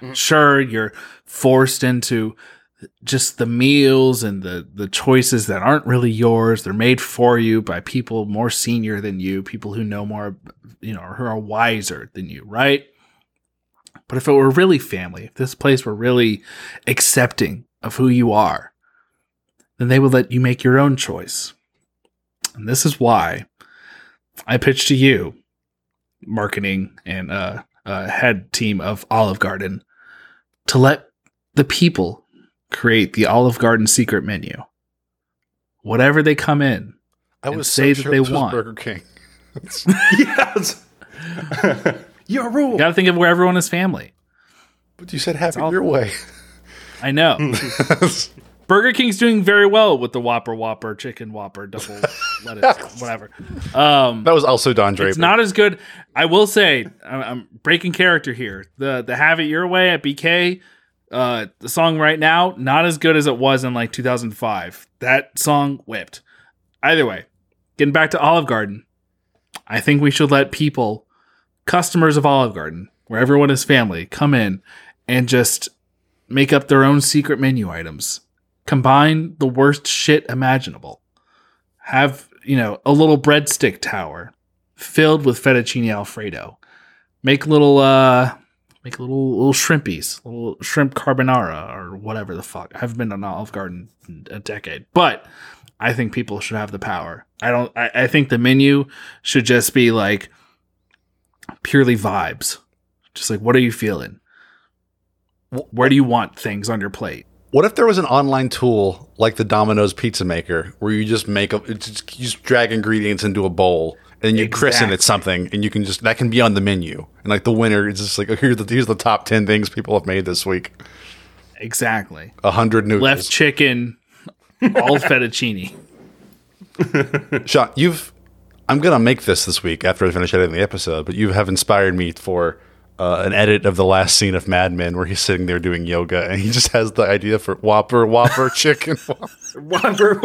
Mm-hmm. Sure, you're forced into just the meals and the the choices that aren't really yours. They're made for you by people more senior than you, people who know more, you know, who are wiser than you, right? But if it were really family, if this place were really accepting of who you are, then they will let you make your own choice. And this is why I pitched to you, marketing and uh, uh, head team of Olive Garden, to let the people create the Olive Garden secret menu. Whatever they come in, I was say so that sure they want. Burger King. yes. Your rule. you got to think of where everyone is family. But you said have it your way. I know. Burger King's doing very well with the Whopper Whopper Chicken Whopper double lettuce whatever. Um, That was also Don Draper. it's not as good. I will say, I'm, I'm breaking character here. The the Have It Your Way at BK, uh, the song right now, not as good as it was in like 2005. That song whipped. Either way, getting back to Olive Garden, I think we should let people, customers of Olive Garden, where everyone is family, come in and just make up their own secret menu items. Combine the worst shit imaginable. Have, you know, a little breadstick tower filled with fettuccine alfredo. Make little uh make little little shrimpies, little shrimp carbonara or whatever the fuck. I haven't been to an Olive Garden in a decade, but I think people should have the power. I don't I, I think the menu should just be like purely vibes. Just like what are you feeling? Where do you want things on your plate? What if there was an online tool like the Domino's Pizza Maker where you just make a, it's just, you just drag ingredients into a bowl and you christen it something and you can just that can be on the menu and like the winner is just like here's the here's the top ten things people have made this week. Exactly. A hundred noodles. Left chicken, all fettuccine. Sean, you've I'm gonna make this this week after I finish editing the episode, but you have inspired me for uh, an edit of the last scene of Mad Men where he's sitting there doing yoga and he just has the idea for Whopper Whopper chicken. Whopper.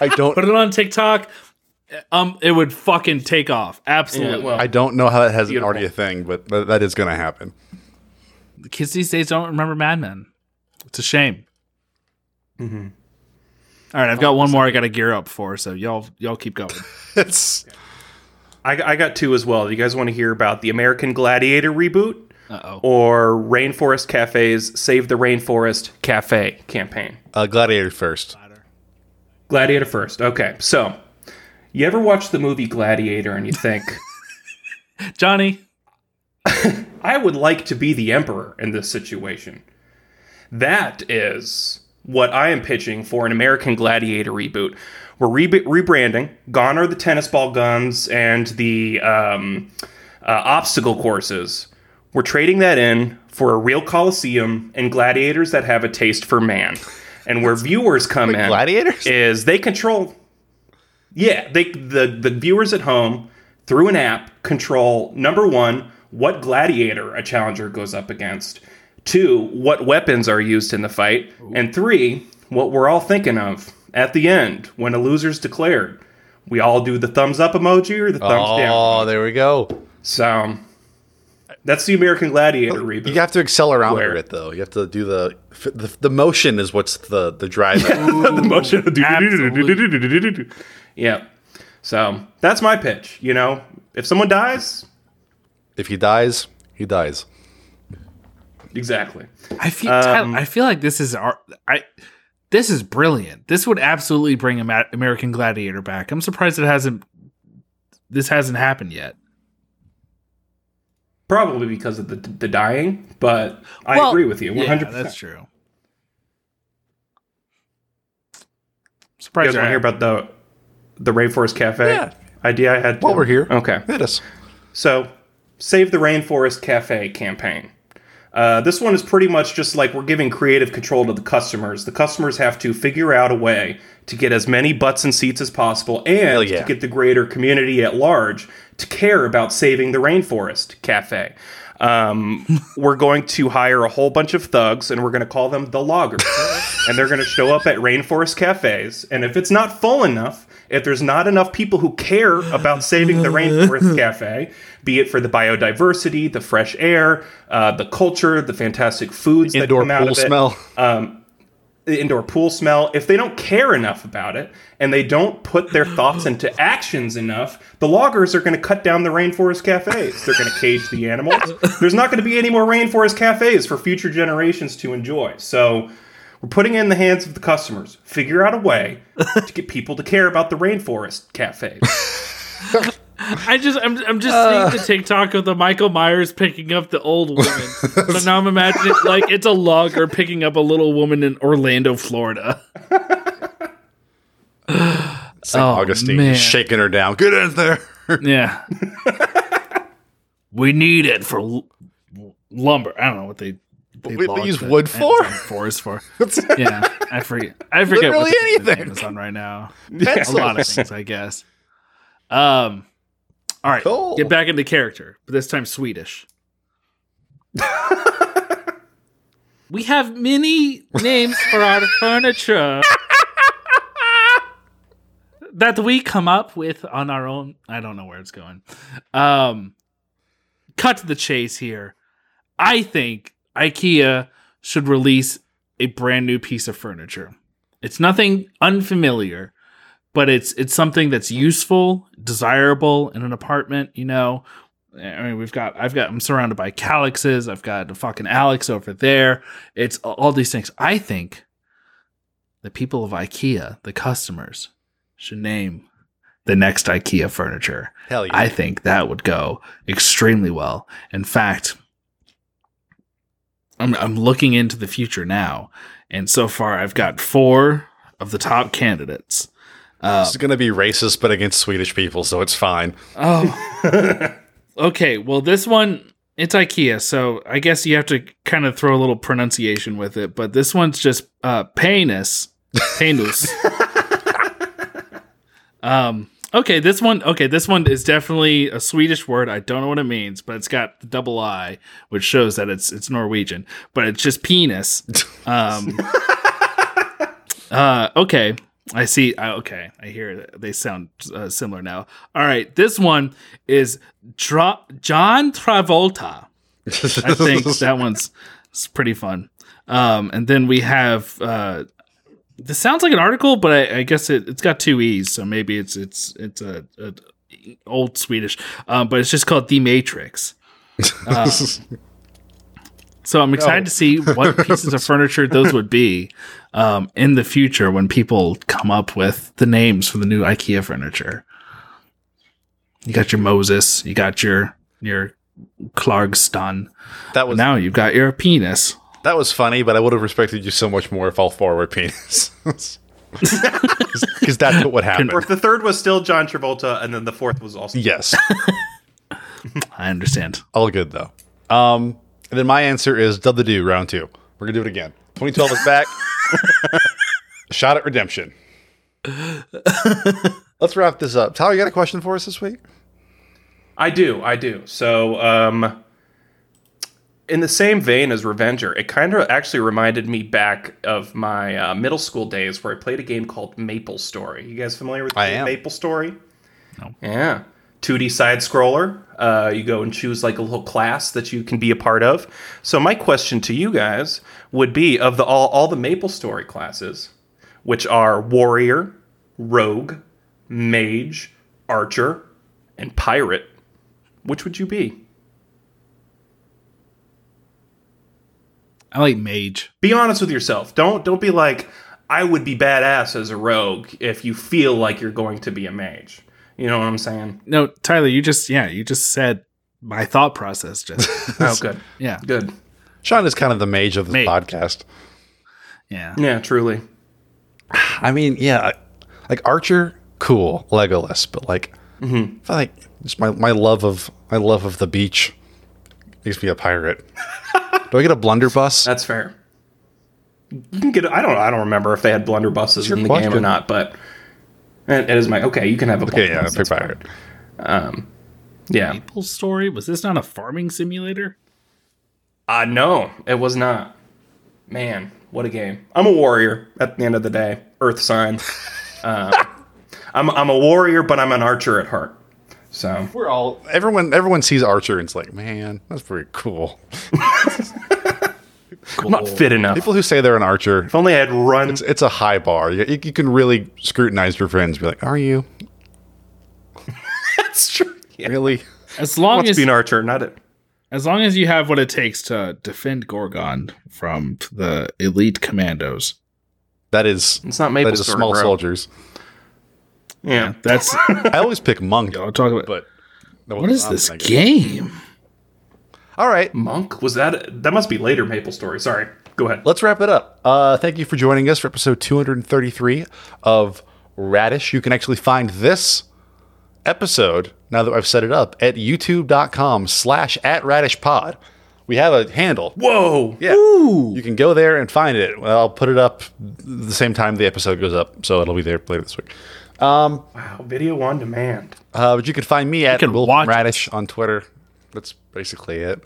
I don't Put it on TikTok. Um, it would fucking take off. Absolutely. Yeah, well, I don't know how that hasn't Beautiful. already a thing, but th- that is gonna happen. the kids these days don't remember Mad Men. It's a shame. Mm-hmm. All right, I've got one more I got to gear up for, so y'all y'all keep going. It's I, I got two as well. Do you guys want to hear about the American Gladiator reboot Uh oh. or Rainforest Cafe's Save the Rainforest Cafe campaign? uh, Gladiator first. Gladiator first. Okay, so you ever watch the movie Gladiator and you think, Johnny, I would like to be the emperor in this situation? That is what I am pitching for an American Gladiator reboot. We're re- rebranding. Gone are the tennis ball guns and the um, uh, obstacle courses. We're trading that in for a real coliseum and gladiators that have a taste for man. And where viewers come in gladiators? is they control. Yeah, they the the viewers at home through an app control number one what gladiator a challenger goes up against, two what weapons are used in the fight, and three what we're all thinking of at the end when a loser's declared. We all do the thumbs up emoji or the thumbs Oh, down. Oh, there we go. So that's the American Gladiator reboot. You have to accelerometer Where? it though. You have to do the the, the motion is what's the the drive. the motion. Yeah. So that's my pitch. You know, if someone dies, if he dies, he dies. exactly. I feel Um, Tyler, I feel like this is our I this is brilliant. This would absolutely bring American Gladiator back. I'm surprised it hasn't this hasn't happened yet. Probably because of the the dying, but I Well, agree with you. One Yeah, that's true. You Surprised you're want to hear about the the Rainforest Cafe Yeah. idea I had? While too? we're here, okay. hit us. So, Save the Rainforest Cafe campaign. Uh, this one is pretty much just like we're giving creative control to the customers. The customers have to figure out a way to get as many butts and seats as possible and yeah. to get the greater community at large to care about saving the Rainforest Cafe. Um, we're going to hire a whole bunch of thugs and we're going to call them the loggers. and they're going to show up at rainforest cafes. And if it's not full enough, if there's not enough people who care about saving the rainforest cafe, be it for the biodiversity, the fresh air, uh, the culture, the fantastic foods Indoor that come out pool of it, smell. The indoor pool smell, if they don't care enough about it and they don't put their thoughts into actions enough, the loggers are going to cut down the rainforest cafes. They're going to cage the animals. There's not going to be any more rainforest cafes for future generations to enjoy. So we're putting it in the hands of the customers. Figure out a way to get people to care about the rainforest cafes. I just I'm I'm just Uh. seeing the TikTok of the Michael Myers picking up the old woman. but now I'm imagining like it's a logger picking up a little woman in Orlando, Florida. St. Oh, Augustine man. shaking her down. Get in there. Yeah. we need it for l- lumber. I don't know what they they we- they use wood for? Amazon forest for. yeah, I forget. I forget Literally what they use anything. Amazon right now. A lot of things, I guess. Um, all right, Cool. get back into character, but this time Swedish. we have many names for our furniture that we come up with on our own. I don't know where it's going. Um, cut to the chase here. I think IKEA should release a brand new piece of furniture. It's nothing unfamiliar, but it's it's something that's useful, desirable in an apartment. You know, I mean, we've got I've got I'm surrounded by Kallaxes. I've got a fucking Alex over there. It's all these things. I think the people of IKEA, the customers, should name the next IKEA furniture. Hell yeah. I think that would go extremely well. In fact, I'm I'm looking into the future now, and so far I've got four of the top candidates. Uh, It's going to be racist, but against Swedish people, so it's fine. oh, okay. Well, this one it's IKEA, so I guess you have to kind of throw a little pronunciation with it. But this one's just uh, penis, penis. um. Okay, this one. Okay, this one is definitely a Swedish word. I don't know what it means, but it's got the double I, which shows that it's it's Norwegian. But it's just penis. Um. uh. Okay. I see. Okay, I hear that they sound uh, similar now. All right, this one is Tra- John Travolta. I think that one's it's pretty fun. Um, and then we have uh, this sounds like an article, but I, I guess it, it's got two e's, so maybe it's it's it's a, a old Swedish. Um, but it's just called The Matrix. Uh, so I'm excited to see what pieces of furniture those would be um, in the future when people come up with the names for the new IKEA furniture. You got your Moses, you got your your Clarkston. that was Now you've got your penis. that was funny, but I would have respected you so much more if all four were penis. Because that's what would happen. Or if the third was still John Travolta, and then the fourth was also. Yes. I understand. All good though. Um, and then my answer is Dub the Dew round two. We're gonna do it again. 2012 is back. Shot at redemption. Let's wrap this up. Tyler, you got a question for us this week? I do, I do. So, um, in the same vein as Revenger, it kind of actually reminded me back of my uh, middle school days where I played a game called Maple Story. You guys familiar with the I game am. Maple Story? No. Yeah. 2D side scroller. Uh, you go and choose like a little class that you can be a part of. So my question to you guys would be of the all, all the Maple Story classes, which are warrior, rogue, mage, archer, and pirate, which would you be? I like mage. Be honest with yourself. Don't don't be like I would be badass as a rogue if you feel like you're going to be a mage. You know what I'm saying? No, Tyler, you just yeah, you just said my thought process just Oh, good. yeah. Good. Sean is kind of the mage of this Mage. podcast. Yeah. Yeah, truly. I mean, yeah, like Archer, cool, Legolas, but like, mm-hmm. I feel like just my, my love of my love of the beach makes me a pirate. Do I get a blunderbuss? That's fair. You can get. I don't. I don't remember if they had blunderbusses your in the game or not, but it it is my. Okay, you can have a. Okay, yeah, blunderbuss, pick that's pirate. Um, yeah. Maple story? Was this not a farming simulator? Uh, no, it was not. Man, what a game! I'm a warrior at the end of the day. Earth sign. Uh, I'm I'm a warrior, but I'm an archer at heart. So We're all everyone. Everyone sees Archer and it's like, man, that's pretty cool. I'm not fit enough. People who say they're an archer, if only I had run. it's, it's a high bar. You, you can really scrutinize your friends. Be like, are you That's true. Yeah. really? As long Wants as to be an archer, not it. as long as you have what it takes to defend Gorgon from the elite commandos. That is It's not Maple that is Story, small bro. soldiers. Yeah. That's I always pick monk, I'll talk about but that what was- this game? All right, Monk was that? That must be later Maple Story. Sorry. Go ahead. let's wrap it up. Uh, thank you for joining us for episode 233 of Radish. You can actually find this episode, now that I've set it up, at youtube.com slash at radishpod, We have a handle. Whoa. Yeah. You can go there and find it. Well, I'll put it up the same time the episode goes up, so it'll be there later this week. Um, Wow. Video on demand. Uh, but you can find me at can Will watch it. Radish on Twitter. That's basically it.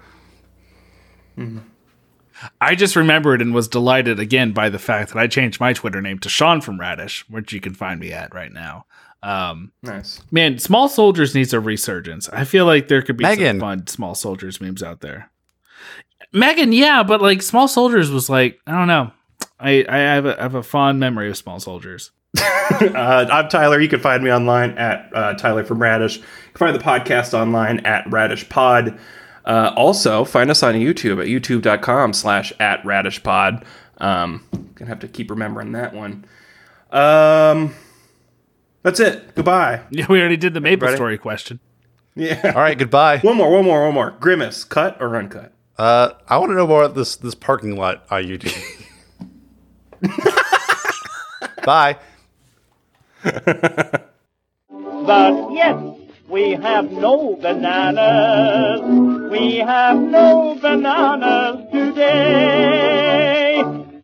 I just remembered and was delighted again by the fact that I changed my Twitter name to Sean from Radish, which you can find me at right now. Um, Nice. man, Small Soldiers needs a resurgence. I feel like there could be Megan. some fun Small Soldiers memes out there. Megan, yeah, but like Small Soldiers was like I don't know. I I have a, I have a fond memory of Small Soldiers. Uh, I'm Tyler. You can find me online at uh, Tyler from Radish. You can find the podcast online at Radish Pod. Uh, also, find us on YouTube at youtube.com slash at Radish Pod. Um, gonna have to keep remembering that one. Um, that's it. Goodbye. Yeah, we already did the Maple Ready? Story question. Yeah. All right, goodbye. One more, one more, one more. Grimace, cut or uncut? Uh, I want to know more about this this parking lot IUD. Bye. But yes, we have no bananas. We have no bananas today.